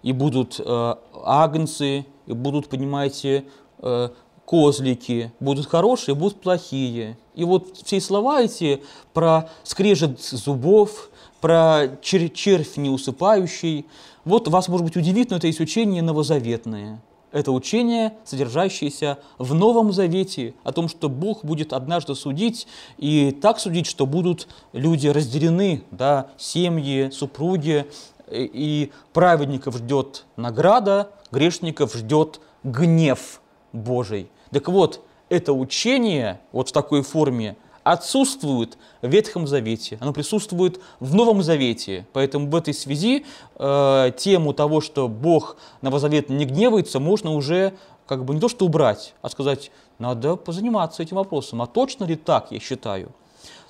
и будут э, агнцы, и будут, понимаете, э, козлики, будут хорошие, будут плохие. И вот все слова эти про скрежет зубов, про чер червь неусыпающий, вот вас, может быть, удивит, но это есть учение новозаветное. Это учение, содержащееся в Новом Завете, о том, что Бог будет однажды судить, и так судить, что будут люди разделены, да, семьи, супруги, и праведников ждет награда, грешников ждет гнев Божий. Так вот, это учение вот в такой форме отсутствует в Ветхом Завете, оно присутствует в Новом Завете. Поэтому в этой связи э, тему того, что Бог Новозавет не гневается, можно уже как бы не то что убрать, а сказать, надо позаниматься этим вопросом. А точно ли так, я считаю?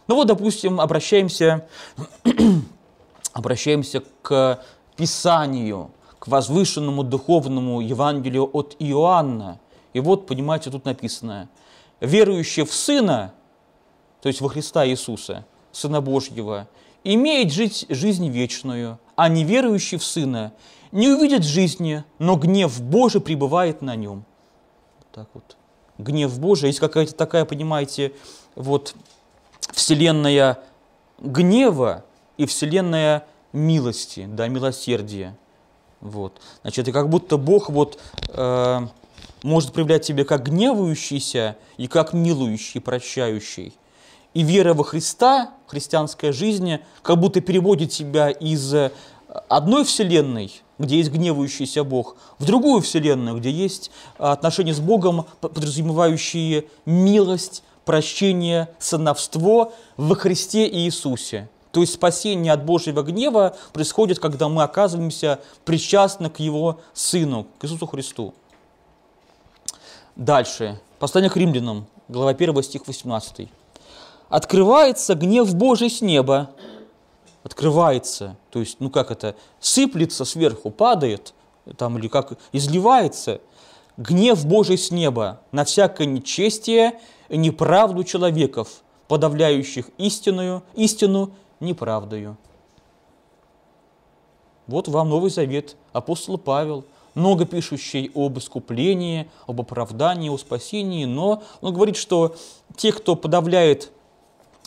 Ну вот, допустим, обращаемся, <clears throat> обращаемся к Писанию, к возвышенному духовному Евангелию от Иоанна – и вот, понимаете, тут написано, верующий в Сына, то есть во Христа Иисуса, Сына Божьего, имеет жить жизнь вечную, а неверующий в Сына не увидит жизни, но гнев Божий пребывает на нем. Вот так вот. Гнев Божий, есть какая-то такая, понимаете, вот вселенная гнева и вселенная милости, да, милосердия. Вот. Значит, и как будто Бог вот э, может проявлять себя как гневающийся и как милующий, прощающий. И вера во Христа, христианская жизнь, как будто переводит себя из одной вселенной, где есть гневающийся Бог, в другую вселенную, где есть отношения с Богом, подразумевающие милость, прощение, сыновство во Христе Иисусе. То есть спасение от Божьего гнева происходит, когда мы оказываемся причастны к Его Сыну, к Иисусу Христу. Дальше. Послание к римлянам, глава 1, стих 18. «Открывается гнев Божий с неба». Открывается. То есть, ну как это, сыплется сверху, падает, там, или как изливается. Гнев Божий с неба на всякое нечестие и неправду человеков, подавляющих истинную, истину неправдою. Вот вам Новый Завет, апостол Павел – много пишущий об искуплении, об оправдании, о спасении, но он говорит, что те, кто подавляет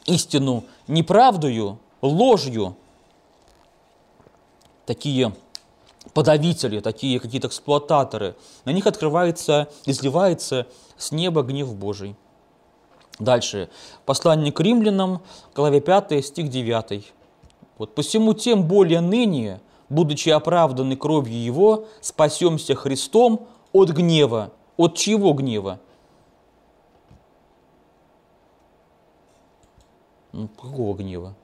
истину неправдою, ложью, такие подавители, такие какие-то эксплуататоры, на них открывается, изливается с неба гнев Божий. Дальше. Послание к римлянам, главе 5, стих 9. Вот, «Посему тем более ныне, будучи оправданы кровью Его, спасемся Христом от гнева. От чего гнева? Ну, какого гнева?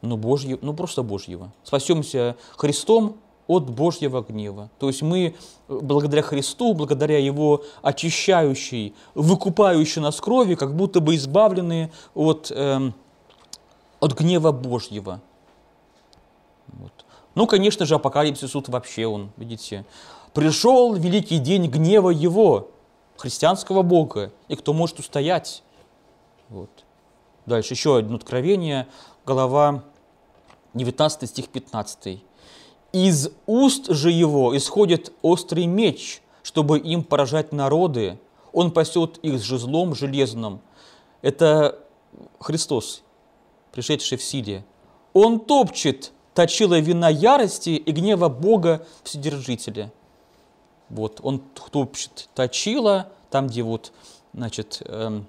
Ну, Божьего, ну, просто Божьего. Спасемся Христом от Божьего гнева. То есть мы благодаря Христу, благодаря Его очищающей, выкупающей нас крови, как будто бы избавлены от, э, от гнева Божьего. Вот. Ну, конечно же, апокалипсис тут вообще он, видите, пришел великий день гнева его, христианского Бога, и кто может устоять. Вот. Дальше еще одно откровение, глава 19 стих 15. «Из уст же его исходит острый меч, чтобы им поражать народы, он пасет их жезлом железным». Это Христос, пришедший в силе. Он топчет точила вина ярости и гнева Бога Вседержителя. Вот, он топчет точила, там, где вот, значит, эм,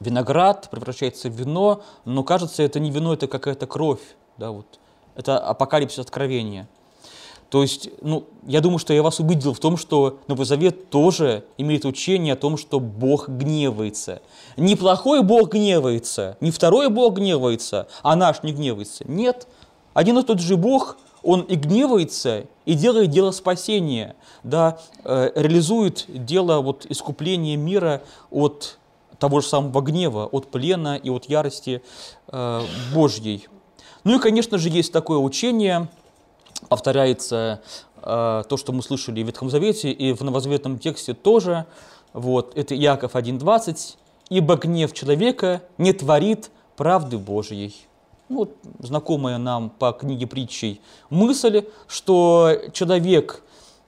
виноград превращается в вино, но кажется, это не вино, это какая-то кровь, да, вот. Это апокалипсис откровения. То есть, ну, я думаю, что я вас убедил в том, что Новый Завет тоже имеет учение о том, что Бог гневается. Не плохой Бог гневается, не второй Бог гневается, а наш не гневается. Нет, один и тот же Бог, Он и гневается, и делает дело спасения, да, э, реализует дело вот, искупления мира от того же самого гнева, от плена и от ярости э, Божьей. Ну и, конечно же, есть такое учение, повторяется э, то, что мы слышали в Ветхом Завете, и в новозаветном тексте тоже. Вот, это Иаков 1.20. «Ибо гнев человека не творит правды Божьей». Ну, вот, знакомая нам по книге притчей мысль, что человек,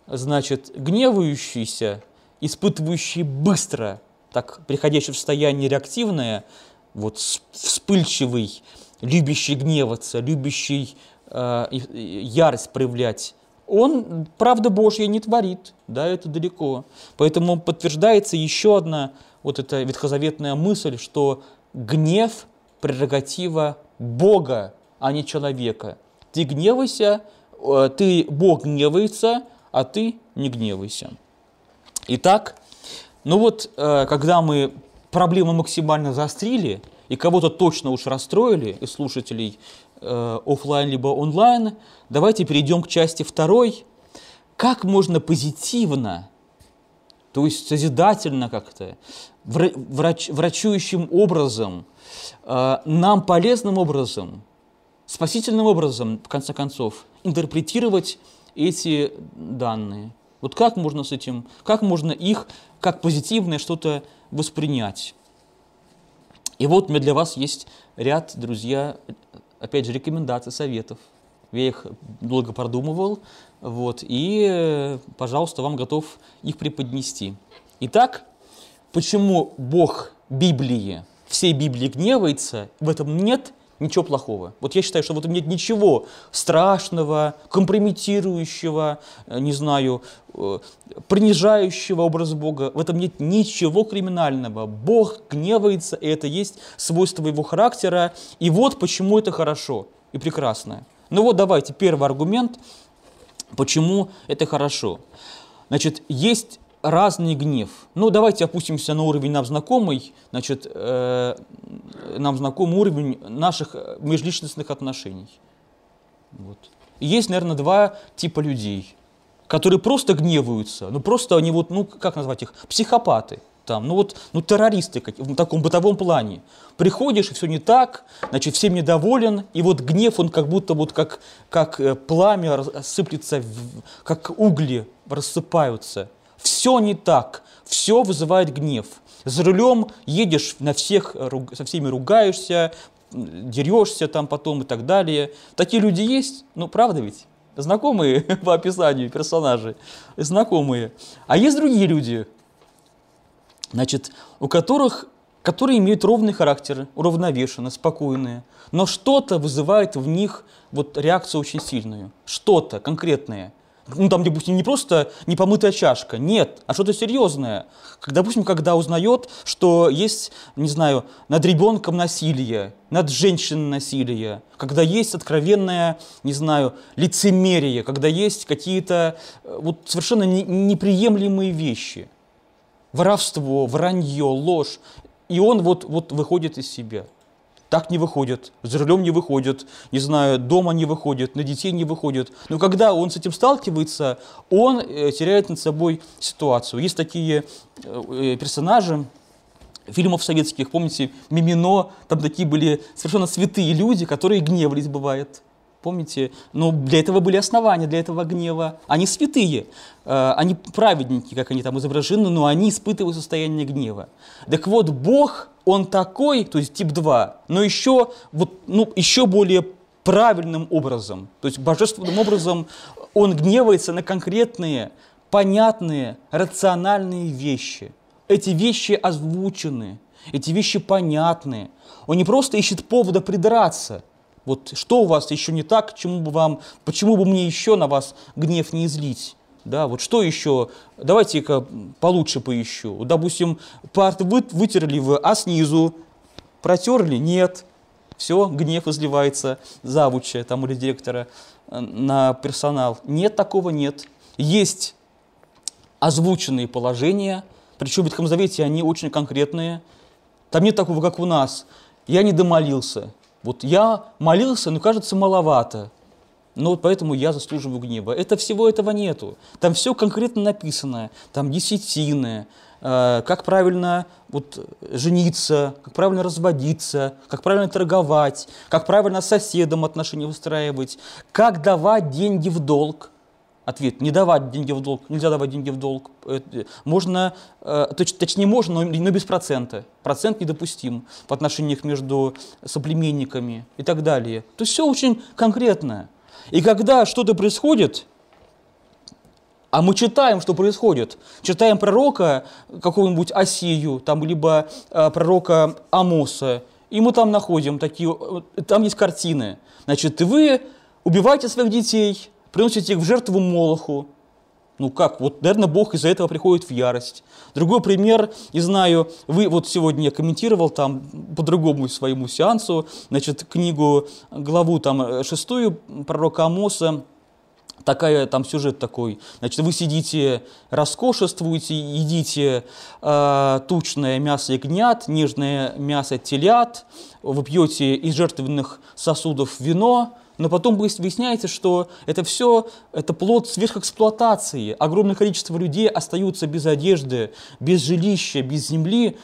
значит, гневающийся, испытывающий быстро, так, приходящий в состояние реактивное, вот, вспыльчивый, любящий гневаться, любящий э, ярость проявлять, он правда Божья не творит, да, это далеко. Поэтому подтверждается еще одна вот эта ветхозаветная мысль, что гнев – прерогатива Бога, а не человека. Ты гневайся, э, ты, Бог гневается, а ты не гневайся. Итак, ну вот, э, когда мы проблему максимально заострили, и кого-то точно уж расстроили из слушателей э, офлайн либо онлайн, давайте перейдем к части второй. Как можно позитивно, то есть созидательно как-то, врач, врачующим образом, э, нам полезным образом, спасительным образом, в конце концов, интерпретировать эти данные. Вот как можно с этим, как можно их как позитивное что-то воспринять? И вот у меня для вас есть ряд, друзья, опять же, рекомендаций, советов. Я их долго продумывал, вот, и, пожалуйста, вам готов их преподнести. Итак, почему Бог Библии, всей Библии гневается, в этом нет ничего плохого. Вот я считаю, что в этом нет ничего страшного, компрометирующего, э, не знаю, э, принижающего образ Бога. В этом нет ничего криминального. Бог гневается, и это есть свойство его характера. И вот почему это хорошо и прекрасно. Ну вот давайте, первый аргумент, почему это хорошо. Значит, есть разный гнев. Ну, давайте опустимся на уровень нам знакомый, значит, э, нам знакомый уровень наших межличностных отношений. Вот. Есть, наверное, два типа людей, которые просто гневаются, ну просто они вот, ну как назвать их, психопаты там, ну вот, ну террористы в таком бытовом плане. Приходишь, и все не так, значит, всем недоволен, и вот гнев, он как будто вот как, как э, пламя сыплется, как угли рассыпаются. Все не так, все вызывает гнев. За рулем едешь на всех, со всеми ругаешься, дерешься там потом и так далее. Такие люди есть, ну правда ведь? Знакомые <laughs> по описанию персонажи, знакомые. А есть другие люди, значит, у которых, которые имеют ровный характер, уравновешенные, спокойные, но что-то вызывает в них вот реакцию очень сильную, что-то конкретное – ну, там, допустим, не просто непомытая чашка, нет, а что-то серьезное. Как, допустим, когда узнает, что есть, не знаю, над ребенком насилие, над женщиной насилие, когда есть откровенное, не знаю, лицемерие, когда есть какие-то э, вот совершенно не, неприемлемые вещи. Воровство, вранье, ложь. И он вот, вот выходит из себя так не выходит, за рулем не выходит, не знаю, дома не выходит, на детей не выходит. Но когда он с этим сталкивается, он э, теряет над собой ситуацию. Есть такие э, персонажи, фильмов советских, помните, Мимино, там такие были совершенно святые люди, которые гневались, бывает. Помните? Но для этого были основания, для этого гнева. Они святые, э, они праведники, как они там изображены, но они испытывают состояние гнева. Так вот, Бог он такой, то есть тип 2, но еще, вот, ну, еще более правильным образом, то есть божественным образом он гневается на конкретные, понятные, рациональные вещи. Эти вещи озвучены, эти вещи понятны. Он не просто ищет повода придраться. Вот что у вас еще не так, чему бы вам, почему бы мне еще на вас гнев не излить? Да, вот что еще? Давайте-ка получше поищу. Допустим, парт вы, вытерли вы, а снизу протерли? Нет. Все, гнев изливается завуча там, или директора э, на персонал. Нет, такого нет. Есть озвученные положения, причем в Ветхом Завете они очень конкретные. Там нет такого, как у нас. Я не домолился. Вот я молился, но кажется маловато. но вот поэтому я заслуживаю гнева. Это всего этого нету. Там все конкретно написано. Там десятины, э, как правильно вот, жениться, как правильно разводиться, как правильно торговать, как правильно с соседом отношения выстраивать, как давать деньги в долг. Ответ – не давать деньги в долг, нельзя давать деньги в долг. Можно, э, точ, точнее можно, но, но без процента. Процент недопустим в отношениях между соплеменниками и так далее. То есть все очень конкретно. И когда что-то происходит, а мы читаем, что происходит. Читаем пророка какого-нибудь Осию, там, либо э, пророка Амоса, и мы там находим такие, э, там есть картины. Значит, вы убиваете своих детей, приносите их в жертву Молоху. Ну как, вот, наверное, Бог из-за этого приходит в ярость. Другой пример, не знаю, вы вот сегодня я комментировал там по другому своему сеансу, значит, книгу, главу там э, шестую пророка Амоса, такая там сюжет такой. Значит, вы сидите, роскошествуете, едите э, тучное мясо ягнят, нежное мясо телят, вы пьете из жертвенных сосудов вино, но потом выясняется, что это все это плод сверхэксплуатации. Огромное количество людей остаются без одежды, без жилища, без земли,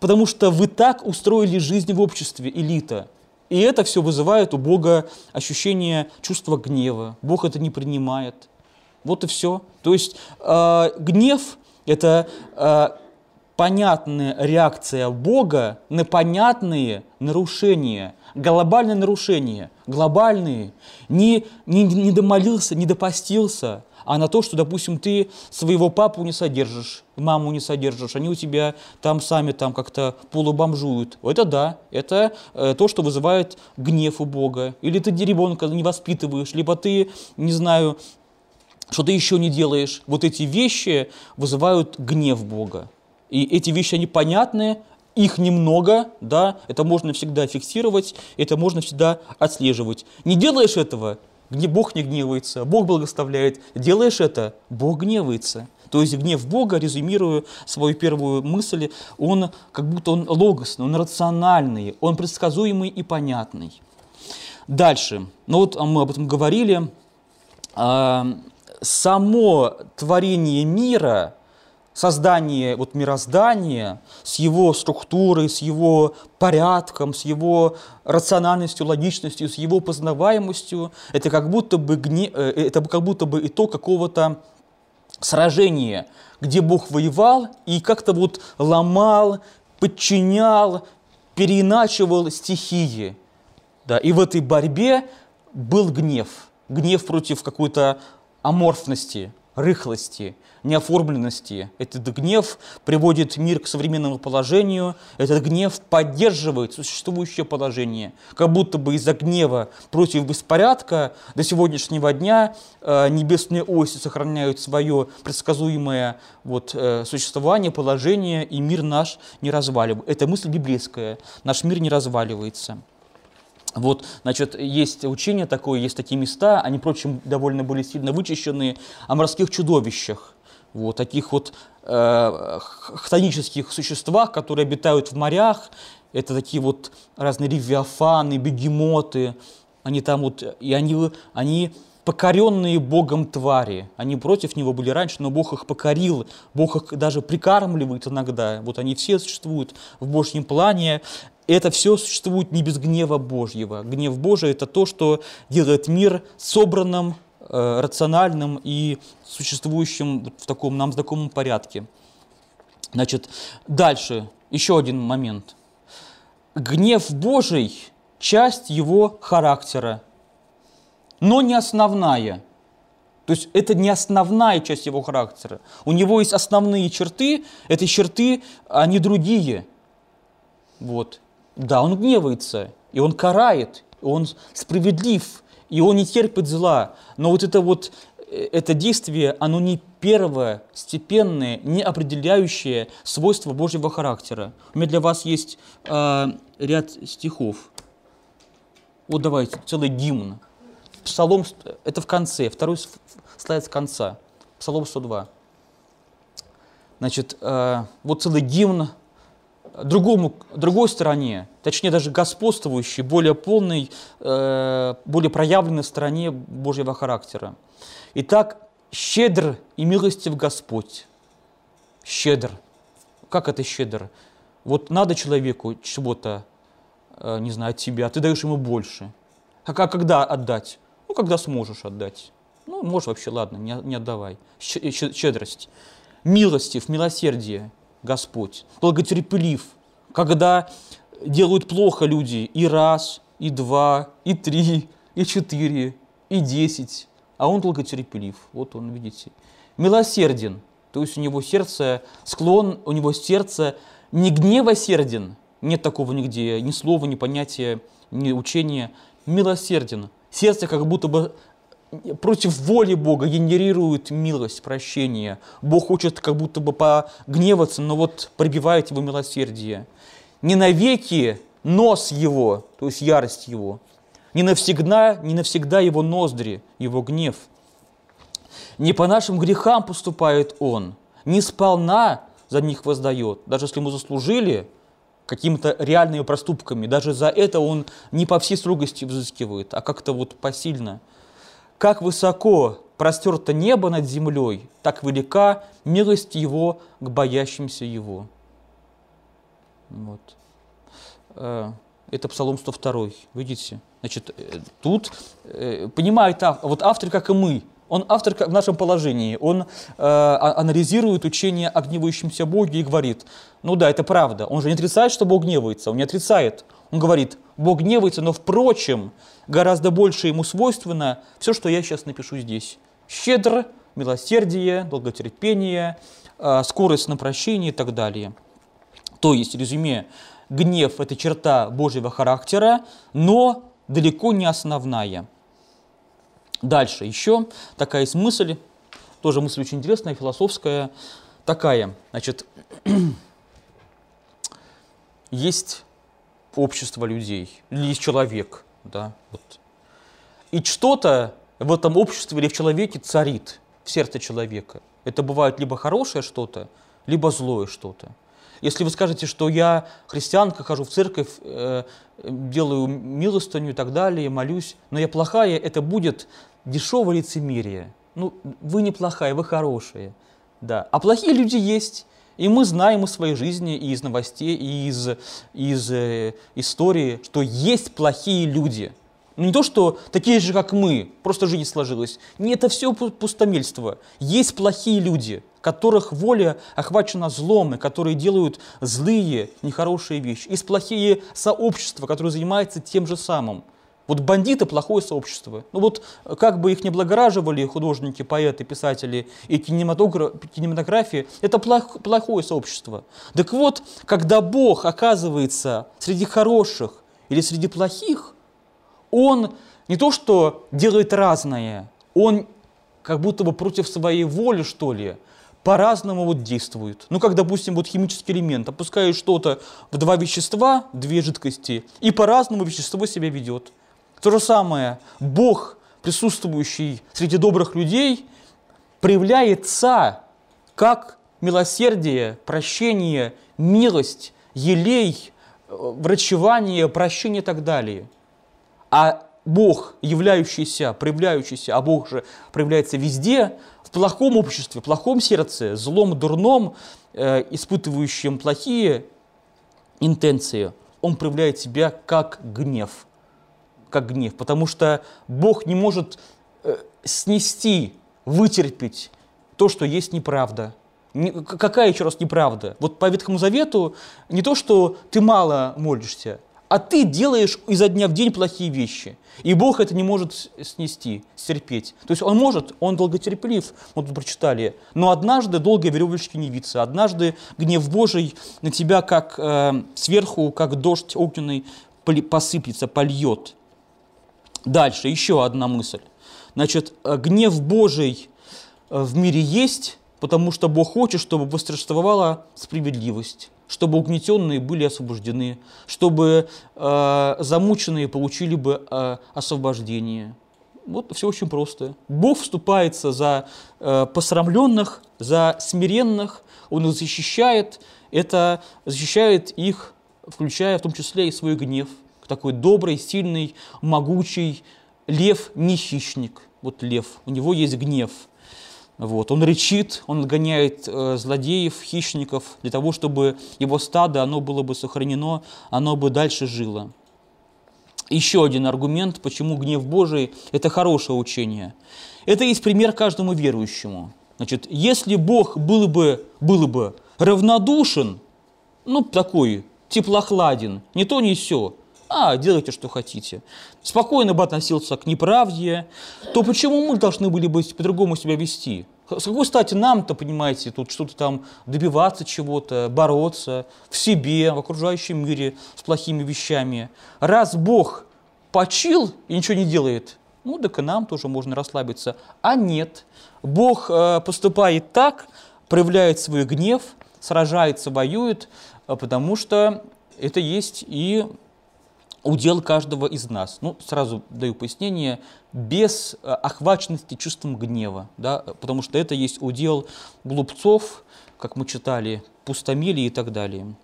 потому что вы так устроили жизнь в обществе, элита. И это все вызывает у Бога ощущение чувства гнева. Бог это не принимает. Вот и все. То есть э, гнев – это э, понятная реакция Бога на понятные нарушения, глобальные нарушения, глобальные. Не, не, не домолился, не допостился, а на то, что, допустим, ты своего папу не содержишь, маму не содержишь, они у тебя там сами там как-то полубомжуют. Это да, это э, то, что вызывает гнев у Бога. Или ты ребенка не воспитываешь, либо ты, не знаю, что ты еще не делаешь. Вот эти вещи вызывают гнев Бога. И эти вещи, они понятны, их немного, да, это можно всегда фиксировать, это можно всегда отслеживать. Не делаешь этого, Бог не гневается, Бог благословляет. Делаешь это, Бог гневается. То есть гнев Бога, резюмируя свою первую мысль, он как будто он логосный, он рациональный, он предсказуемый и понятный. Дальше. Ну вот мы об этом говорили. А, само творение мира – создание вот мироздания с его структурой, с его порядком, с его рациональностью, логичностью, с его познаваемостью, это как будто бы, гне... Э, это как будто бы итог какого-то сражения, где Бог воевал и как-то вот ломал, подчинял, переиначивал стихии. Да, и в этой борьбе был гнев. Гнев против какой-то аморфности, рыхлости, неоформленности. Этот гнев приводит мир к современному положению, этот гнев поддерживает существующее положение. Как будто бы из-за гнева против беспорядка до сегодняшнего дня э, небесные оси сохраняют свое предсказуемое вот, э, существование, положение, и мир наш не разваливается. Это мысль библейская. Наш мир не разваливается. Вот, значит, есть учение такое, есть такие места, они, впрочем, довольно были сильно вычищены, о морских чудовищах вот таких вот э, хтонических существах, которые обитают в морях. Это такие вот разные ревиафаны, бегемоты. Они там вот, и они, они покоренные Богом твари. Они против него были раньше, но Бог их покорил, Бог их даже прикармливает иногда. Вот они все существуют в Божьем плане. Это все существует не без гнева Божьего. Гнев Божий – это то, что делает мир собранным, Э, рациональным и существующим в таком нам знакомом порядке. Значит, дальше, еще один момент. Гнев Божий – часть его характера, но не основная. То есть это не основная часть его характера. У него есть основные черты, эти черты, они другие. Вот. Да, он гневается, и он карает, и он справедлив, и он не терпит зла. Но вот это вот э, это действие, оно не первое, степенное, не определяющее свойства Божьего характера. У меня для вас есть э, ряд стихов. Вот давайте, целый гимн. Псалом, это в конце, второй слайд с конца. Псалом 102. Значит, э, вот целый гимн другому, другой стороне, точнее даже господствующей, более полной, э, более проявленной стороне Божьего характера. Итак, щедр и милостив Господь. Щедр. Как это щедр? Вот надо человеку чего-то, э, не знаю, от тебя, а ты даешь ему больше. А когда отдать? Ну, когда сможешь отдать. Ну, можешь вообще, ладно, не, не отдавай. Щедрость. Милостив, милосердие, Господь. Долготерпелив, когда делают плохо люди и раз, и два, и три, и четыре, и десять. А он долготерпелив. Вот он, видите. Милосерден, то есть у него сердце, склон, у него сердце не гневосерден, нет такого нигде, ни слова, ни понятия, ни учения, милосерден. Сердце как будто бы против воли Бога генерирует милость, прощение. Бог хочет как будто бы погневаться, но вот пробивает его милосердие. Не навеки нос его, то есть ярость его, не навсегда, не навсегда его ноздри, его гнев. Не по нашим грехам поступает он, не сполна за них воздает. Даже если мы заслужили какими-то реальными проступками, даже за это он не по всей строгости взыскивает, а как-то вот посильно – как высоко простерто небо над землей, так велика милость Его к боящимся Его. Вот. Э, это Псалом 102, видите? Значит, э, тут э, понимает, вот автор, как и мы, он автор в нашем положении, он э, а, анализирует учение о гневающемся Боге и говорит, ну да, это правда, он же не отрицает, что Бог гневается, он не отрицает, он говорит, Бог гневается, но впрочем, гораздо больше ему свойственно все, что я сейчас напишу здесь. Щедр, милосердие, долготерпение, э, скорость на прощение и так далее. То есть, резюме, гнев – это черта Божьего характера, но далеко не основная. Дальше еще такая есть мысль, тоже мысль очень интересная, философская, такая, значит, <clears throat> есть общество людей, или человек, да, вот. И что-то в этом обществе или в человеке царит, в сердце человека. Это бывает либо хорошее что-то, либо злое что-то. Если вы скажете, что я христианка, хожу в церковь, э, делаю милостыню и так далее, молюсь, но я плохая, это будет дешевое лицемерие. Ну, вы не плохая, вы хорошая. Да. А плохие люди есть. И мы знаем из своей жизни, и из новостей, и из, из э, истории, что есть плохие люди. Ну, не то, что такие же, как мы, просто жизнь сложилась. Не, это все пустомельство. Есть плохие люди, которых воля охвачена злом, и которые делают злые, нехорошие вещи. Есть плохие сообщества, которые занимаются тем же самым. Вот бандиты – плохое сообщество. Ну вот как бы их не благораживали художники, поэты, писатели и кинематография, это плох, плохое сообщество. Так вот, когда Бог оказывается среди хороших или среди плохих, Он не то что делает разное, Он как будто бы против своей воли, что ли, по-разному вот действует. Ну, как, допустим, вот химический элемент, опускаешь что-то в два вещества, две жидкости, и по-разному вещество себя ведет. То же самое, Бог, присутствующий среди добрых людей, проявляется как милосердие, прощение, милость, елей, врачевание, прощение и так далее. А Бог, являющийся, проявляющийся, а Бог же проявляется везде, в плохом обществе, в плохом сердце, злом, дурном, э, испытывающем плохие интенции, Он проявляет себя как гнев – как гнев, потому что Бог не может э, снести, вытерпеть то, что есть неправда. какая еще раз неправда? Вот по Ветхому Завету не то, что ты мало молишься, а ты делаешь изо дня в день плохие вещи. И Бог это не может снести, стерпеть. То есть Он может, Он долготерпелив, мы тут прочитали, но однажды долго веревочки не виться, однажды гнев Божий на тебя как э, сверху, как дождь огненный посыплется, польет. Дальше, еще одна мысль. Значит, э, гнев Божий э, в мире есть, потому что Бог хочет, чтобы восторжествовала справедливость, чтобы угнетенные были освобождены, чтобы э, замученные получили бы э, освобождение. Вот все очень просто. Бог вступается за э, посрамленных, за смиренных, Он их защищает. Это защищает их, включая в том числе и свой гнев. Такой добрый, сильный, могучий лев, не хищник. Вот лев, у него есть гнев. Вот. Он рычит, он отгоняет э, злодеев, хищников, для того, чтобы его стадо, оно было бы сохранено, оно бы дальше жило. Еще один аргумент, почему гнев Божий – это хорошее учение. Это есть пример каждому верующему. Значит, если Бог был бы, был бы равнодушен, ну, такой, теплохладен, не то, не все, а, делайте, что хотите, спокойно бы относился к неправде, то почему мы должны были бы по-другому себя вести? С какой стати нам-то, понимаете, тут что-то там добиваться чего-то, бороться в себе, в окружающем мире с плохими вещами? Раз Бог почил и ничего не делает, ну, так и нам тоже можно расслабиться. А нет, Бог э, поступает так, проявляет свой гнев, сражается, воюет, э, потому что это есть и удел каждого из нас. Ну, сразу даю пояснение, без э, охваченности чувством гнева, да, потому что это есть удел глупцов, как мы читали, пустомели и так далее.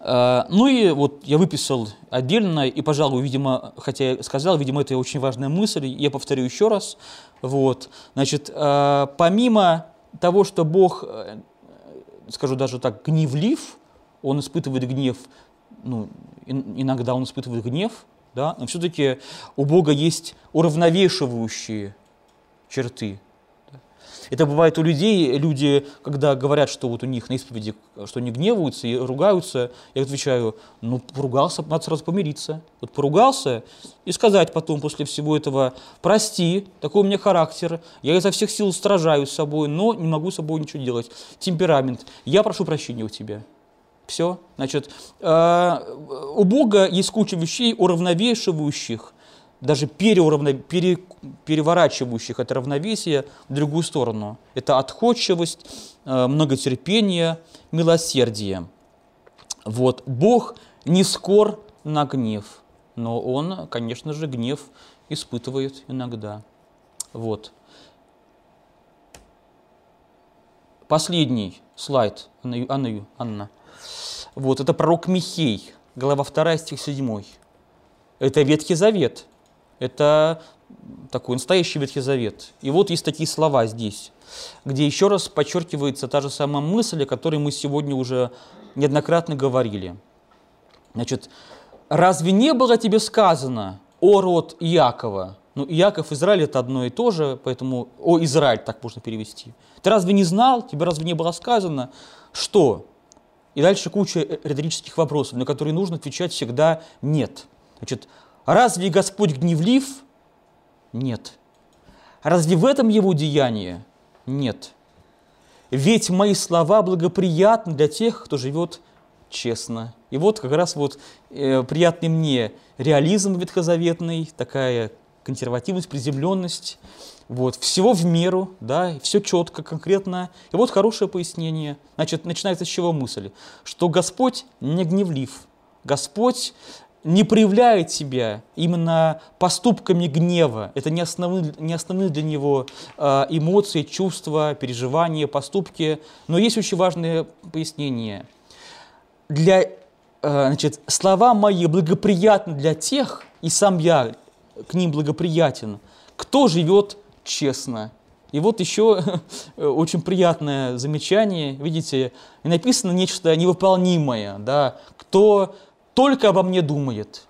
Э, ну и вот я выписал отдельно, и, пожалуй, видимо, хотя я сказал, видимо, это очень важная мысль, я повторю еще раз. Вот, значит, э, помимо того, что Бог, скажу даже так, гневлив, он испытывает гнев ну, иногда он испытывает гнев, да, но все-таки у Бога есть уравновешивающие черты. Это бывает у людей, люди, когда говорят, что вот у них на исповеди, что они гневаются и ругаются, я отвечаю, ну, поругался, надо сразу помириться. Вот поругался и сказать потом после всего этого, прости, такой у меня характер, я изо всех сил стражаю с собой, но не могу с собой ничего делать. Темперамент, я прошу прощения у тебя. Все. Значит, э, у Бога есть куча вещей, уравновешивающих, даже переуравно, пере, переворачивающих это равновесие в другую сторону. Это отходчивость, э, многотерпение, милосердие. Вот. Бог не скор на гнев, но Он, конечно же, гнев испытывает иногда. Вот. Последний слайд, Анна. Анна. Вот, это пророк Михей, глава 2, стих 7. Это Ветхий Завет. Это такой настоящий Ветхий Завет. И вот есть такие слова здесь, где еще раз подчеркивается та же самая мысль, о которой мы сегодня уже неоднократно говорили. Значит, разве не было тебе сказано, о род Иакова? Ну, Иаков, Израиль – это одно и то же, поэтому «О, Израиль» так можно перевести. Ты разве не знал, тебе разве не было сказано, что и дальше куча э, риторических вопросов, на которые нужно отвечать всегда «нет». Значит, разве Господь гневлив? Нет. Разве в этом его деяние? Нет. Ведь мои слова благоприятны для тех, кто живет честно. И вот как раз вот э, приятный мне реализм ветхозаветный, такая консервативность, приземленность, вот, всего в меру, да, все четко, конкретно. И вот хорошее пояснение. Значит, начинается с чего мысль? Что Господь не гневлив. Господь не проявляет себя именно поступками гнева. Это не основные, не основные для него э, эмоции, чувства, переживания, поступки. Но есть очень важное пояснение. Для, э, значит, слова мои благоприятны для тех, и сам я к ним благоприятен, кто живет честно. И вот еще очень приятное замечание, видите, написано нечто невыполнимое, да, кто только обо мне думает,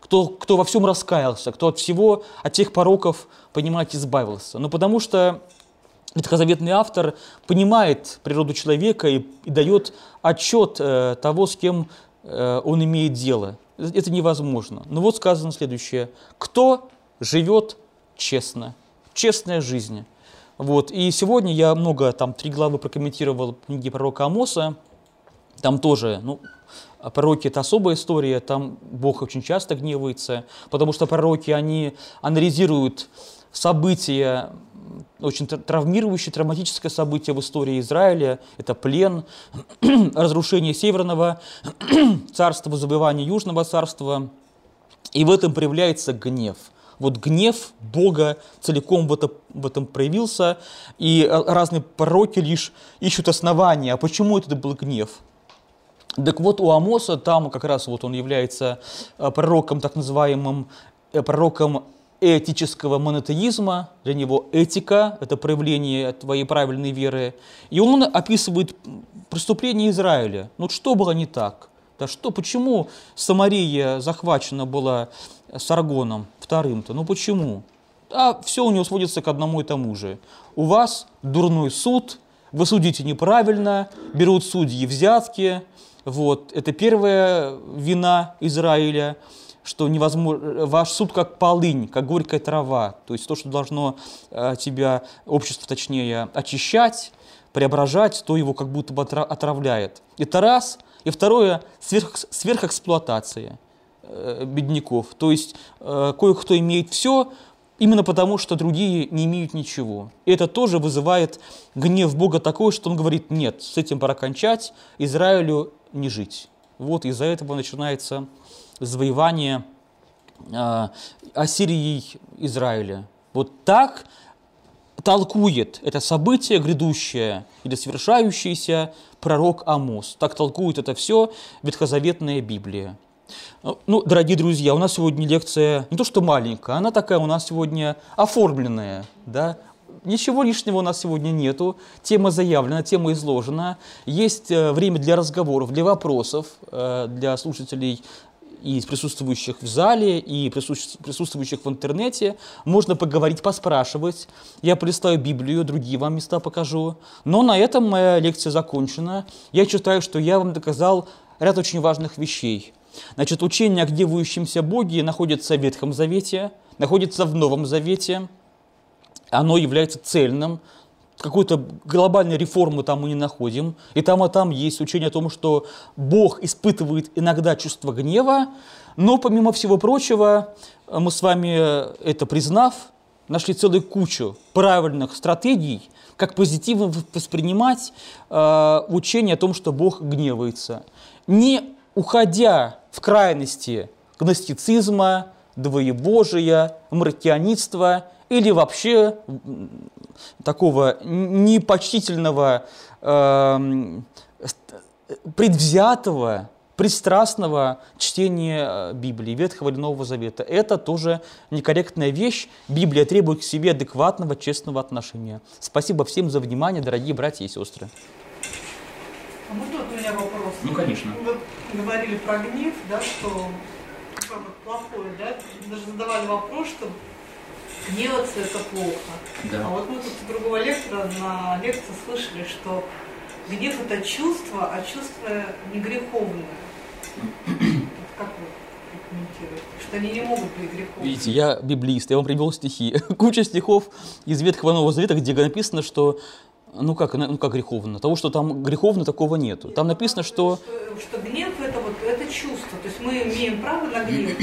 кто, кто во всем раскаялся, кто от всего, от тех пороков, понимаете, избавился. Ну, потому что ветхозаветный автор понимает природу человека и, и дает отчет э, того, с кем э, он имеет дело. Это невозможно. Но вот сказано следующее. Кто живет честно? честная жизнь. Вот. И сегодня я много, там, три главы прокомментировал книги пророка Амоса. Там тоже, ну, пророки – это особая история, там Бог очень часто гневается, потому что пророки, они анализируют события, очень травмирующее, травматическое событие в истории Израиля. Это плен, <clears throat> разрушение Северного <clears throat> царства, забывание Южного царства. И в этом проявляется гнев – вот гнев Бога целиком в, это, в этом проявился, и э, разные пророки лишь ищут основания, а почему это был гнев. Так вот, у Амоса там как раз вот он является э, пророком, так называемым э, пророком этического монотеизма, для него этика – это проявление твоей правильной веры. И он описывает преступление Израиля. Ну что было не так? Да что, почему Самария захвачена была Саргоном вторым-то? Ну почему? А все у него сводится к одному и тому же. У вас дурной суд, вы судите неправильно, берут судьи взятки. Вот. Это первая вина Израиля что невозможно, ваш суд как полынь, как горькая трава, то есть то, что должно э, тебя, общество точнее, очищать, преображать, то его как будто бы отравляет. Это раз. И второе, сверх, сверхэксплуатация э, бедняков. То есть э, кое-кто имеет все, именно потому, что другие не имеют ничего. И это тоже вызывает гнев Бога такой, что он говорит, нет, с этим пора кончать, Израилю не жить. Вот из-за этого начинается завоевание э, Ассирией Израиля. Вот так толкует это событие грядущее или совершающееся пророк Амос. Так толкует это все ветхозаветная Библия. Ну, дорогие друзья, у нас сегодня лекция не то что маленькая, она такая у нас сегодня оформленная, да, Ничего лишнего у нас сегодня нету. Тема заявлена, тема изложена. Есть э, время для разговоров, для вопросов э, для слушателей и присутствующих в зале, и присутствующих в интернете. Можно поговорить, поспрашивать. Я полистаю Библию, другие вам места покажу. Но на этом моя лекция закончена. Я считаю, что я вам доказал ряд очень важных вещей. Значит, учение о гневающемся Боге находится в Ветхом Завете, находится в Новом Завете. Оно является цельным, какой-то глобальной реформы там мы не находим. И там, и там есть учение о том, что Бог испытывает иногда чувство гнева, но помимо всего прочего, мы с вами это признав, нашли целую кучу правильных стратегий, как позитивно воспринимать э, учение о том, что Бог гневается. Не уходя в крайности гностицизма, двоебожия, мракианитства или вообще такого непочтительного, э, предвзятого, пристрастного чтения э, Библии, Ветхого или Нового Завета. Это тоже некорректная вещь. Библия требует к себе адекватного, честного отношения. Спасибо всем за внимание, дорогие братья и сестры. А можно вот у меня вопрос? Ну, конечно. Вы говорили про гнев, да, что плохое, да? Даже задавали вопрос, что гневаться это плохо. Да. А вот мы тут у другого лектора на лекции слышали, что гнев это чувство, а чувство не греховное. Как вы? Что они не могут быть греховными. Видите, я библист, я вам привел стихи. <laughs> Куча стихов из Ветхого Нового Завета, где написано, что ну как, ну как греховно? Того, что там греховно, такого нету. Там написано, что... Что, что гнев это вот это чувство. То есть мы имеем право на гнев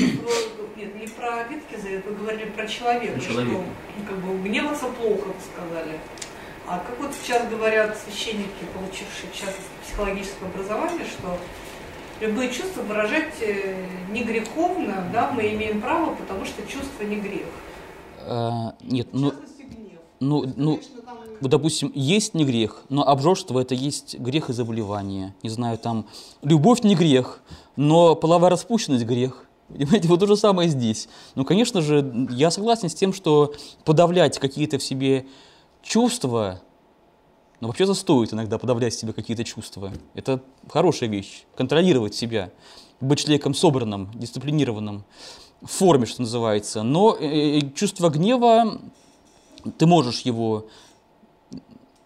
нет, не про Витки завет, вы говорили про человека, что ну, как бы гневаться плохо, вы сказали. А как вот сейчас говорят священники, получившие сейчас психологическое образование, что любые чувства выражать э, не греховно, да, мы имеем право, потому что чувство не грех. А, нет, ну, ну, ну, вот, допустим, есть не грех, но обжорство это есть грех и заболевание. Не знаю, там, любовь не грех, но половая распущенность грех. Понимаете, вот то же самое здесь. Ну, конечно же, я согласен с тем, что подавлять какие-то в себе чувства, ну, вообще-то стоит иногда подавлять в себе какие-то чувства. Это хорошая вещь. Контролировать себя, быть человеком собранным, дисциплинированным, в форме, что называется. Но э, э, чувство гнева, ты можешь его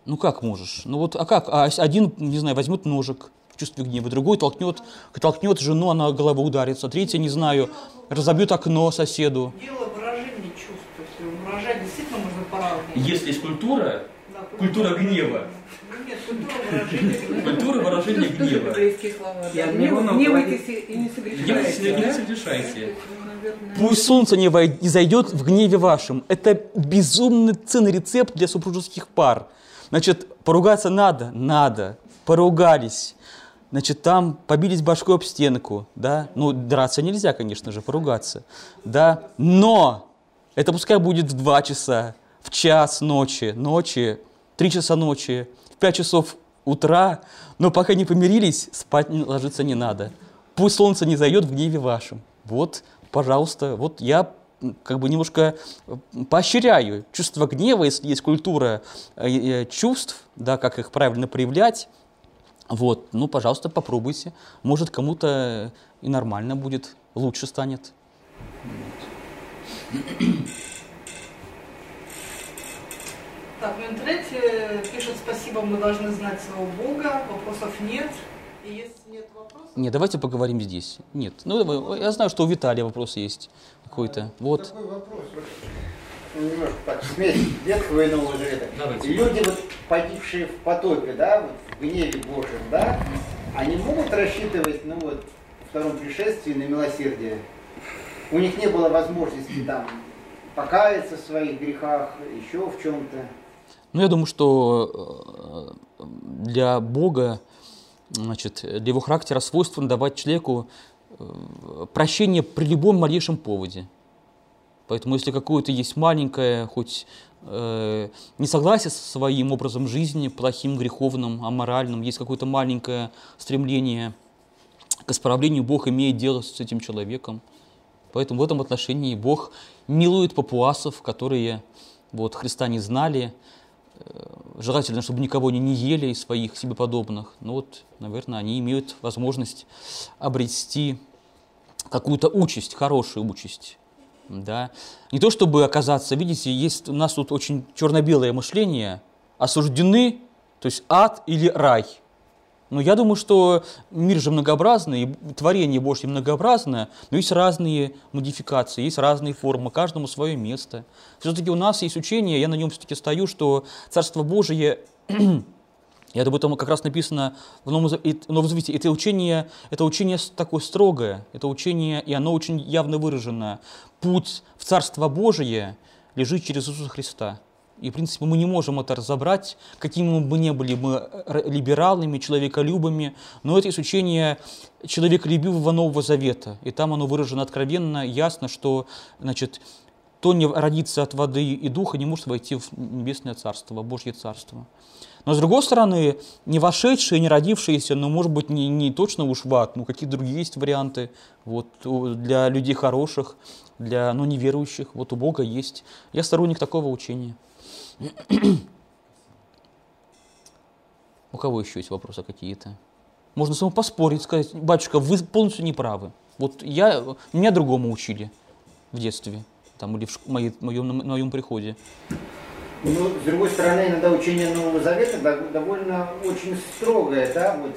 ну как можешь? Ну вот, а как? А один, не знаю, возьмет ножик, чувстве гнева, другой толкнет, толкнет жену, она головой ударится, третья, не знаю, разобьет окно соседу. Дело выражения чувств, то есть выражать действительно можно по-разному. Если есть культура, да, культура гнева. Нет, культура выражения Культура выражения гнева. Не совершайте. Пусть солнце не, войд... не зайдет в гневе вашем. Это безумный ценный рецепт для супружеских пар. Значит, поругаться надо? Надо. Поругались значит, там побились башкой об стенку, да, ну, драться нельзя, конечно же, поругаться, да, но Это пускай будет в 2 часа, в час ночи, ночи, 3 часа ночи, в 5 часов утра, но пока не помирились, спать ложиться не надо. Пусть солнце не зайдет в гневе вашем. Вот, пожалуйста, вот я как бы немножко поощряю чувство гнева, если есть культура э, э, чувств, да, как их правильно проявлять, вот, ну, пожалуйста, попробуйте. Может, кому-то и нормально будет, лучше станет. Так, в интернете пишут спасибо, мы должны знать своего Бога, вопросов нет. И если нет вопросов... Нет, давайте поговорим здесь. Нет. Ну, я знаю, что у Виталия вопрос есть какой-то. Вот. Такой вопрос. Немножко так, смесь Ветхого и Нового Завета. Люди, вот, погибшие в потопе, да, вот, в гневе Божьем, да, они могут рассчитывать, ну вот, в втором пришествии на милосердие? У них не было возможности там покаяться в своих грехах, еще в чем-то. Ну, я думаю, что э, для Бога, значит, для его характера свойственно давать человеку э, прощение при любом малейшем поводе. Поэтому если какое-то есть маленькое, хоть э, несогласие со своим образом жизни, плохим, греховным, аморальным, есть какое-то маленькое стремление к исправлению, Бог имеет дело с этим человеком. Поэтому в этом отношении Бог милует папуасов, которые вот, Христа не знали, Э, желательно, чтобы никого не, не ели из своих себе подобных. Ну вот, наверное, они имеют возможность обрести какую-то участь, хорошую участь. Да? Не то чтобы оказаться, видите, есть у нас тут очень черно-белое мышление, осуждены, то есть ад или рай – но я думаю, что мир же многообразный, творение Божье многообразное, но есть разные модификации, есть разные формы, каждому свое место. Все-таки у нас есть учение, я на нем все-таки стою, что Царство Божие, и об этом как раз написано в Новом, Новом Завете, это учение, это учение такое строгое, это учение, и оно очень явно выражено. Путь в Царство Божие лежит через Иисуса Христа. И, в принципе, мы не можем это разобрать, какими мы бы не были мы либералами, человеколюбами, но это исключение человеколюбивого Нового Завета. И там оно выражено откровенно, ясно, что значит, то не родится от воды и духа, не может войти в небесное царство, Божье царство. Но, с другой стороны, не вошедшие, не родившиеся, ну, может быть, не, не точно уж в ад, но какие другие есть варианты вот, для людей хороших, для ну, неверующих. Вот у Бога есть. Я сторонник такого учения. У кого еще есть вопросы какие-то? Можно с вами поспорить, сказать, батюшка, вы полностью не правы. Вот я, меня другому учили в детстве, там, или в моей, моем, на моем приходе. Ну, с другой стороны, иногда учение Нового Завета довольно очень строгое, да, вот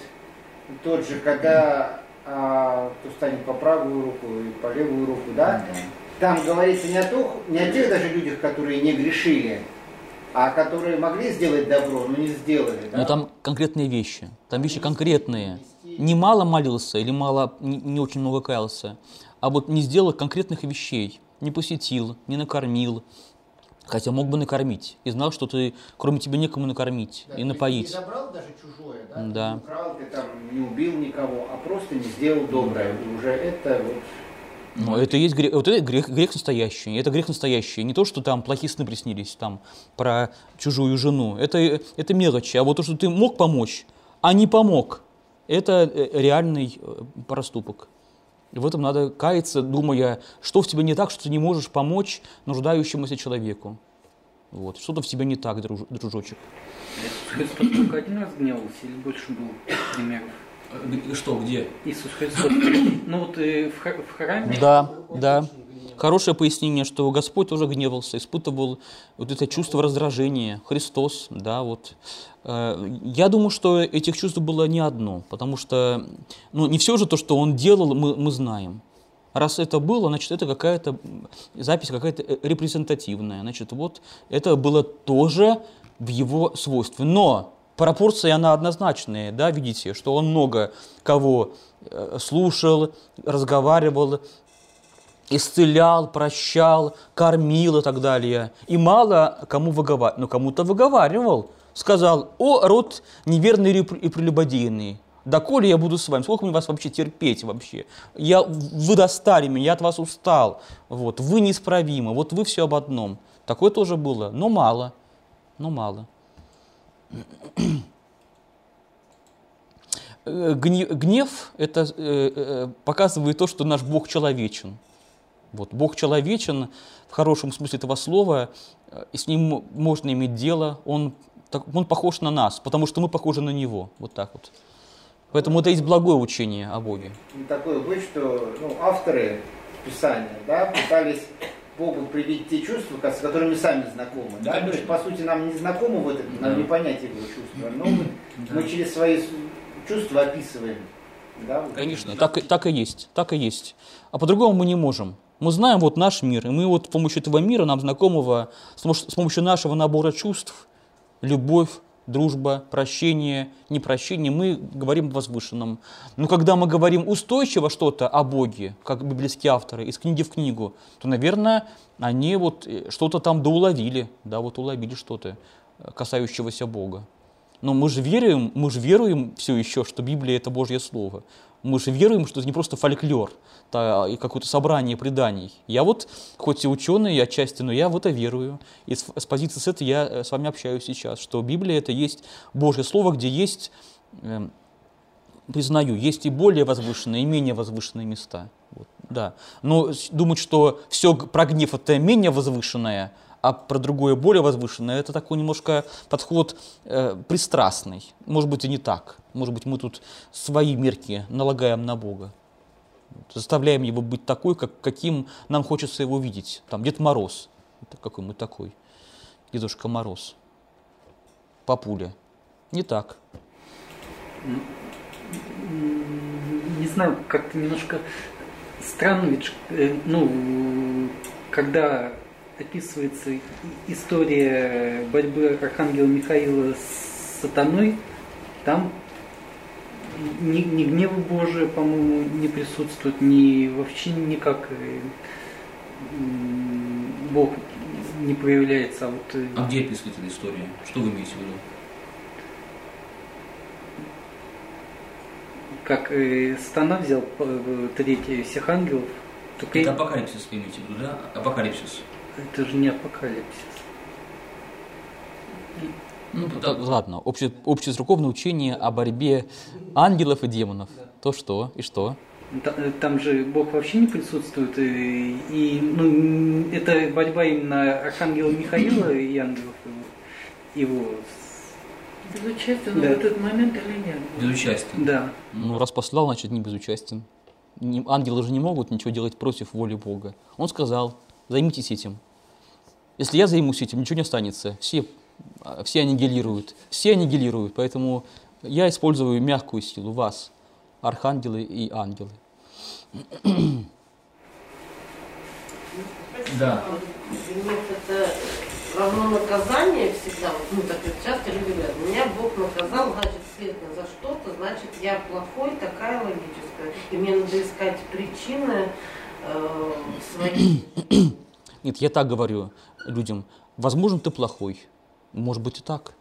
тот же, когда а, кто станет по правую руку и по левую руку, да, там говорится не о, том, не о тех даже людях, которые не грешили, а которые могли сделать добро, но не сделали. Да? Но там конкретные вещи, там вещи конкретные. Не мало молился или мало, не, не очень много каялся, а вот не сделал конкретных вещей, не посетил, не накормил, хотя мог бы накормить, и знал, что ты, кроме тебя, некому накормить да, и напоить. Не забрал даже чужое, да? Да. Не украл, ты там не убил никого, а просто не сделал доброе. Уже это вот но это есть грех, вот это грех, грех настоящий. Это грех настоящий. Не то, что там плохие сны приснились там про чужую жену. Это, это мелочи. А вот то, что ты мог помочь, а не помог, это э, реальный э, проступок. И в этом надо каяться, думая, что в тебе не так, что ты не можешь помочь нуждающемуся человеку. Вот. Что-то в тебе не так, друж, дружочек. Христос только один раз гневался или больше было примеров? Что, где? Иисус Христос. Ну вот и в, в храме. Да, да. Хорошее пояснение, что Господь тоже гневался, испытывал вот это чувство раздражения. Христос, да, вот. Э, я думаю, что этих чувств было не одно, потому что ну, не все же то, что Он делал, мы, мы знаем. Раз это было, значит, это какая-то запись какая-то э, репрезентативная. Значит, вот это было тоже в его свойстве. Но пропорции она однозначная, да, видите, что он много кого э, слушал, разговаривал, исцелял, прощал, кормил и так далее. И мало кому выговаривал, но кому-то выговаривал. Сказал, о, род неверный и прелюбодейный, Доколе я буду с вами? Сколько мне вас вообще терпеть вообще? Я, вы достали меня, я от вас устал. Вот, вы неисправимы, вот вы все об одном. Такое тоже было, но мало. Но мало. Э, гнев это э, э, показывает то, что наш Бог человечен. Вот, Бог человечен в хорошем смысле этого слова, и с ним можно иметь дело, он, он похож на нас, потому что мы похожи на него. Вот так вот. Поэтому это есть благое учение о Боге. Такое быть, что ну, авторы Писания да, пытались Богу привить те чувства, с которыми сами знакомы. Да? То есть, по сути, нам не знакомы в этом, нам не понять его чувства, но мы, мы через свои чувства описываем. Да? Конечно, так, так и есть, так и есть. А по-другому мы не можем. Мы знаем вот наш мир, и мы вот с помощью этого мира, нам знакомого, с помощью нашего набора чувств, любовь, дружба, прощение, непрощение, мы говорим о возвышенном. Но когда мы говорим устойчиво что-то о Боге, как библейские авторы, из книги в книгу, то, наверное, они вот э, что-то там доуловили, да, вот уловили что-то, э, касающегося Бога. Но мы же веруем, мы же веруем все еще, что Библия – это Божье Слово. Мы же веруем, что это не просто фольклор и какое-то собрание преданий. Я вот, хоть и ученый, отчасти, но я в это верую. И с, позиции с этой я э, с вами общаюсь сейчас, что Библия – это есть Божье Слово, где есть, э, признаю, есть и более возвышенные, и менее возвышенные места. Вот, да. Но думать, что все про гнев – это менее возвышенное – а про другое более возвышенное, это такой немножко подход э, пристрастный. Может быть и не так. Может быть мы тут свои мерки налагаем на Бога. Заставляем его быть такой, как, каким нам хочется его видеть. Там Дед Мороз. Это какой мы такой? Дедушка Мороз. Папуля. Не так. Не знаю, как-то немножко странно, ведь, э, ну, когда описывается история борьбы Архангела Михаила с сатаной, там ни, ни гнева Божия, по-моему, не присутствует, ни вообще никак э, Бог не проявляется. А, вот, э, а где описывается эта история? Что вы имеете в виду? Как э, Стана взял э, третий всех ангелов. Только... Это апокалипсис, имеете в виду, да? Апокалипсис. Это же не апокалипсис. Ну, так, ладно, обще, общецерковное учение о борьбе ангелов и демонов. То что? И что? Там же Бог вообще не присутствует. И, и ну, это борьба именно архангела Михаила и ангелов его. его. Безучастен да. в этот момент или нет? Безучастен. Да. Ну, раз послал, значит, не безучастен. Ангелы же не могут ничего делать против воли Бога. Он сказал, Займитесь этим. Если я займусь этим, ничего не останется. Все, все аннигилируют. Все аннигилируют. Поэтому я использую мягкую силу, вас, архангелы и ангелы. Да. это равно наказание всегда. Ну, так вот часто люди говорят, меня Бог наказал, значит, следственно за что-то, значит, я плохой, такая логическая. И мне надо искать причины, э. Нет, я так говорю людям. Возможно, ты плохой. Может быть и так.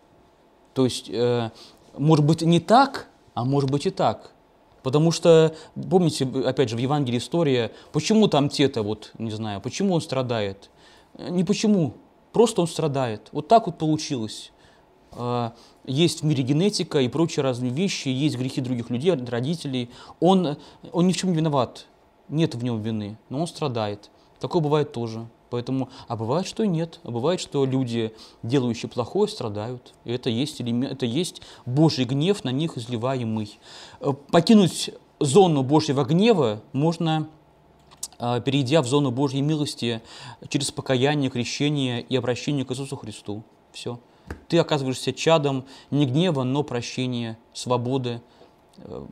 То есть, э, может быть не так, а может быть и так. Потому что, помните, опять же, в Евангелии история, почему там те-то, вот, не знаю, почему он страдает? Не почему, просто он страдает. Вот так вот получилось. Э, есть в мире генетика и прочие разные вещи, есть грехи других людей, родителей. Он, он ни в чем не виноват нет в нем вины, но он страдает. Такое бывает тоже. Поэтому, а бывает, что и нет. А бывает, что люди, делающие плохое, страдают. И это есть, элемент, это есть Божий гнев на них изливаемый. Э, покинуть зону Божьего гнева можно, э, перейдя в зону Божьей милости через покаяние, крещение и обращение к Иисусу Христу. Все. Ты оказываешься чадом не гнева, но прощения, свободы. Э,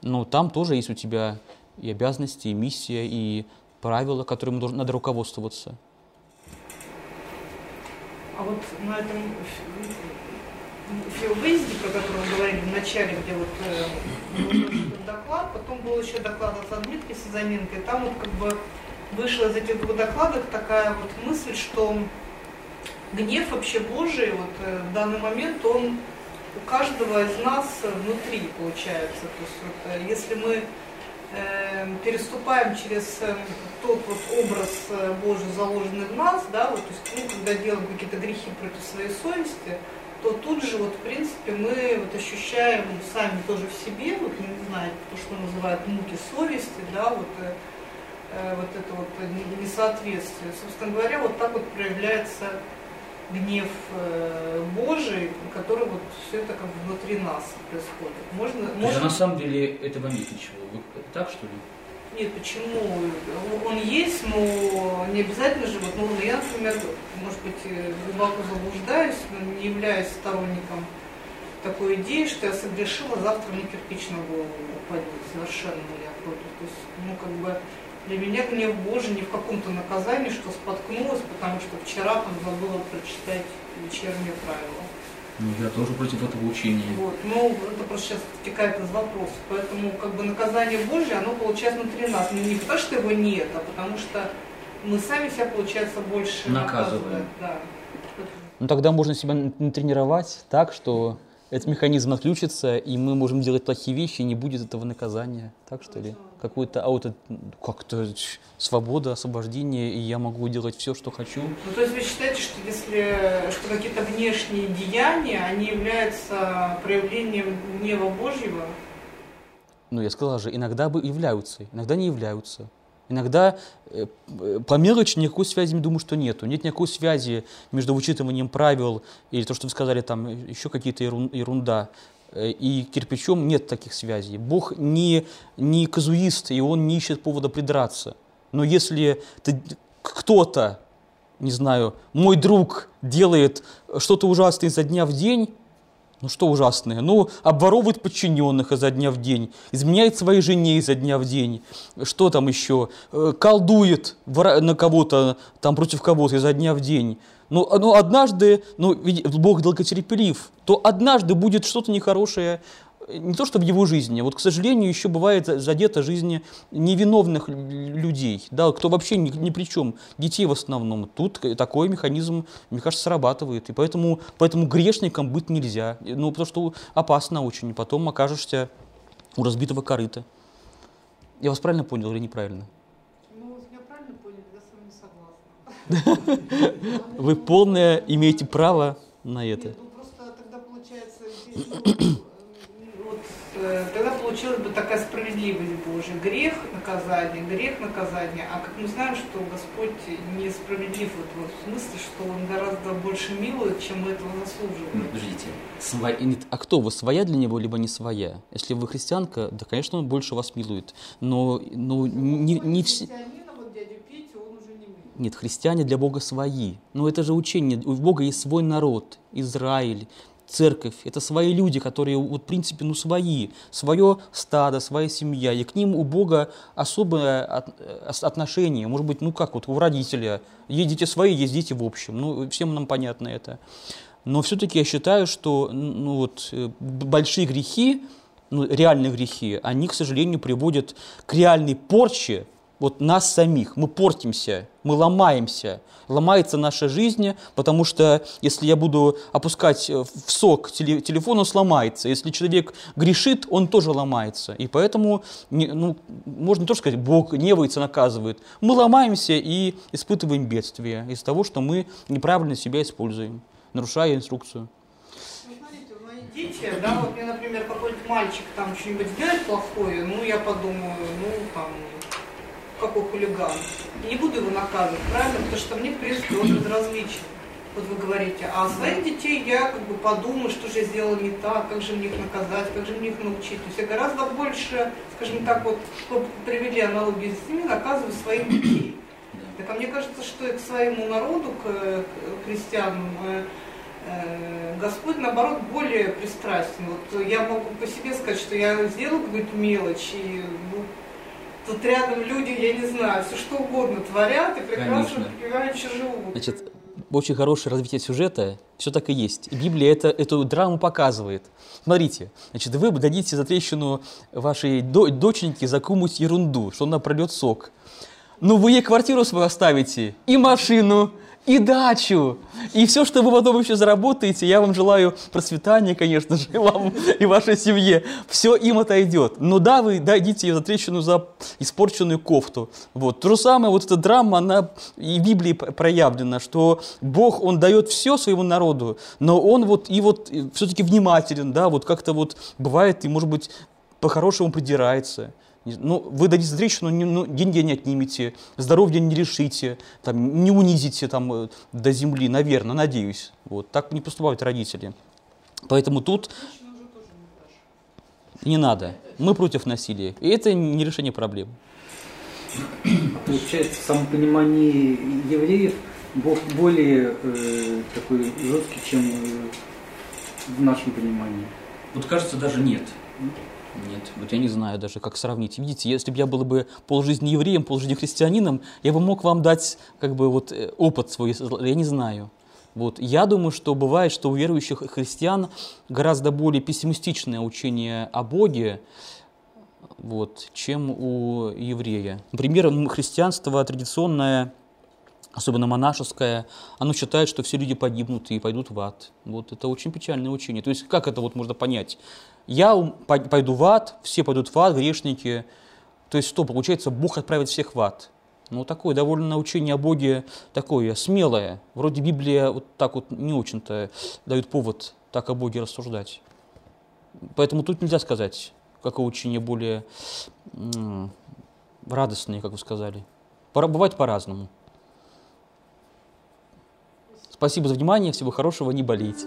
но там тоже есть у тебя и обязанности, и миссия, и правила, которыми надо руководствоваться. А вот на этом выезде, про который мы говорили в начале, где вот э, доклад, потом был еще доклад от Дмитрия Сизаменко, и там вот как бы вышла из этих двух докладов такая вот мысль, что гнев вообще Божий вот э, в данный момент, он у каждого из нас внутри получается. То есть вот, э, если мы переступаем через э, тот вот образ э, Божий, заложенный в нас, да, вот, то есть, ну, когда делаем какие-то грехи против своей совести, то тут же вот в принципе мы вот ощущаем сами тоже в себе, вот не знаю, то, что называют муки совести, да, вот э, э вот это вот несоответствие. Собственно говоря, вот так вот проявляется гнев э, Божий, который вот все это как внутри нас происходит. Можно, можно... на самом деле этого нет ничего. Вы, так что ли? Нет, почему? Он есть, но не обязательно же. Вот, ну, я, например, может быть, э, глубоко заблуждаюсь, но не являюсь сторонником такой идеи, что я согрешила, завтра мне кирпич на голову упадет. Совершенно я против. То есть, ну, как бы, для меня гнев Божий не в каком-то наказании, что споткнулась, потому что вчера там забыла прочитать вечернее правило. Ну, я тоже против этого учения. Вот. Ну, это просто сейчас втекает из вопроса. Поэтому как бы наказание Божье, оно получается внутри нас. Но не потому, что его нет, а потому что мы сами себя, получается, больше наказываем. наказываем. Да. Ну тогда можно себя натренировать так, что этот механизм отключится, и мы можем делать плохие вещи, и не будет этого наказания. Так что ли? Какой-то ауто, как-то свобода, освобождение, и я могу делать все, что хочу. Ну, то есть вы считаете, что если что какие-то внешние деяния, они являются проявлением гнева Божьего? Ну, я сказал же, иногда бы являются, иногда не являются. Иногда э, по мелочи никакой связи, думаю, что нету. Нет никакой связи между вычитыванием правил или то, что вы сказали, там еще какие-то ерунда. Э, и кирпичом нет таких связей. Бог не, не казуист, и он не ищет повода придраться. Но если кто-то, не знаю, мой друг делает что-то ужасное изо дня в день, ну что ужасное? Ну, обворовывает подчиненных изо дня в день, изменяет своей жене изо дня в день. Что там еще? Э, колдует на кого-то, там против кого-то изо дня в день ну, но однажды, ну, Бог долготерпелив, то однажды будет что-то нехорошее, не то чтобы в его жизни, вот, к сожалению, еще бывает задета жизни невиновных людей, да, кто вообще ни, ни при чем, детей в основном. Тут такой механизм, мне кажется, срабатывает, и поэтому, поэтому грешникам быть нельзя, ну, потому что опасно очень, и потом окажешься у разбитого корыта. Я вас правильно понял или неправильно? Вы полное имеете право на это. Ну просто тогда получается, <clears throat> тогда получилась бы такая справедливость Божия. Грех наказание, грех наказание. А как мы знаем, что Господь несправедлив вот, вот, в смысле, что Он гораздо больше милует, чем мы этого заслуживаем. Ну, подождите. Сво... А кто вы, своя для Него, либо не своя? Если вы христианка, да, конечно, Он больше вас милует. Но, но не, не все... Нет, христиане для Бога свои. Но это же учение. У Бога есть свой народ, Израиль, церковь. Это свои люди, которые, вот, в принципе, ну, свои. Свое стадо, своя семья. И к ним у Бога особое э, отношение. Может быть, ну как вот у родителя. Дети свои, дети в общем. Ну, всем нам понятно это. Но все-таки я считаю, что ну, вот, э, большие грехи, ну, реальные грехи, они, к сожалению, приводят к реальной порче вот нас самих. Мы портимся, мы ломаемся. Ломается наша жизнь, потому что если я буду опускать в сок телефон, он сломается. Если человек грешит, он тоже ломается. И поэтому, ну, можно тоже сказать, Бог гневается, наказывает. Мы ломаемся и испытываем бедствие из того, что мы неправильно себя используем, нарушая инструкцию ну, дети, да, вот мне, например, какой-нибудь мальчик там что-нибудь сделает плохое, ну, я подумаю, ну, там, какой хулиган. Не буду его наказывать, правильно? Потому что мне, в принципе, он безразличен. Вот вы говорите, а своих детей я как бы подумаю, что же я сделала не так, как же мне их наказать, как же мне их научить. То есть я гораздо больше, скажем так, вот привели аналогии с ними, наказываю своих детей. Так а мне кажется, что и к своему народу, к, к христианам, э, э, Господь, наоборот, более пристрастен. Вот я могу по себе сказать, что я сделала какую-то мелочь, и ну, Тут рядом люди, я не знаю, все что угодно творят и прекрасно припеваючи живут. Значит, очень хорошее развитие сюжета, все так и есть. И Библия это, эту драму показывает. Смотрите, значит, вы дадите за трещину вашей до, доченьке за какую-нибудь ерунду, что она прольет сок. Ну, вы ей квартиру свою оставите, и машину, и дачу, и все, что вы потом еще заработаете, я вам желаю процветания, конечно же, <laughs> и вам и вашей семье. Все им отойдет. Но да, вы дадите ее за трещину за испорченную кофту. Вот. То же самое, вот эта драма, она и в Библии проявлена, что Бог, Он дает все своему народу, но Он вот и вот все-таки внимателен, да, вот как-то вот бывает, и может быть по-хорошему придирается. Ну, вы дадите трещину, ну, деньги не отнимете, здоровье не решите, там, не унизите там, э, до земли, наверное, надеюсь. Вот. Так не поступают родители. Поэтому тут не надо. Мы против насилия. И это не решение проблем. Получается, в самопонимании евреев Бог более э, такой жесткий, чем э, в нашем понимании. Вот кажется, даже нет. Нет, вот я не знаю даже, как сравнить. Видите, если бы я был бы полжизни евреем, полжизни христианином, я бы мог вам дать как бы вот э, опыт свой, я не знаю. Вот. Я думаю, что бывает, что у верующих христиан гораздо более пессимистичное учение о Боге, вот, чем у еврея. Например, христианство традиционное особенно монашеское, оно считает, что все люди погибнут и пойдут в ад. Вот это очень печальное учение. То есть как это вот можно понять? Я пойду в ад, все пойдут в ад, грешники. То есть что, получается, Бог отправит всех в ад. Ну, такое довольно учение о Боге такое смелое. Вроде Библия вот так вот не очень-то дает повод так о Боге рассуждать. Поэтому тут нельзя сказать, какое учение более радостное, как вы сказали. Бывает по-разному. Спасибо за внимание, всего хорошего, не болейте.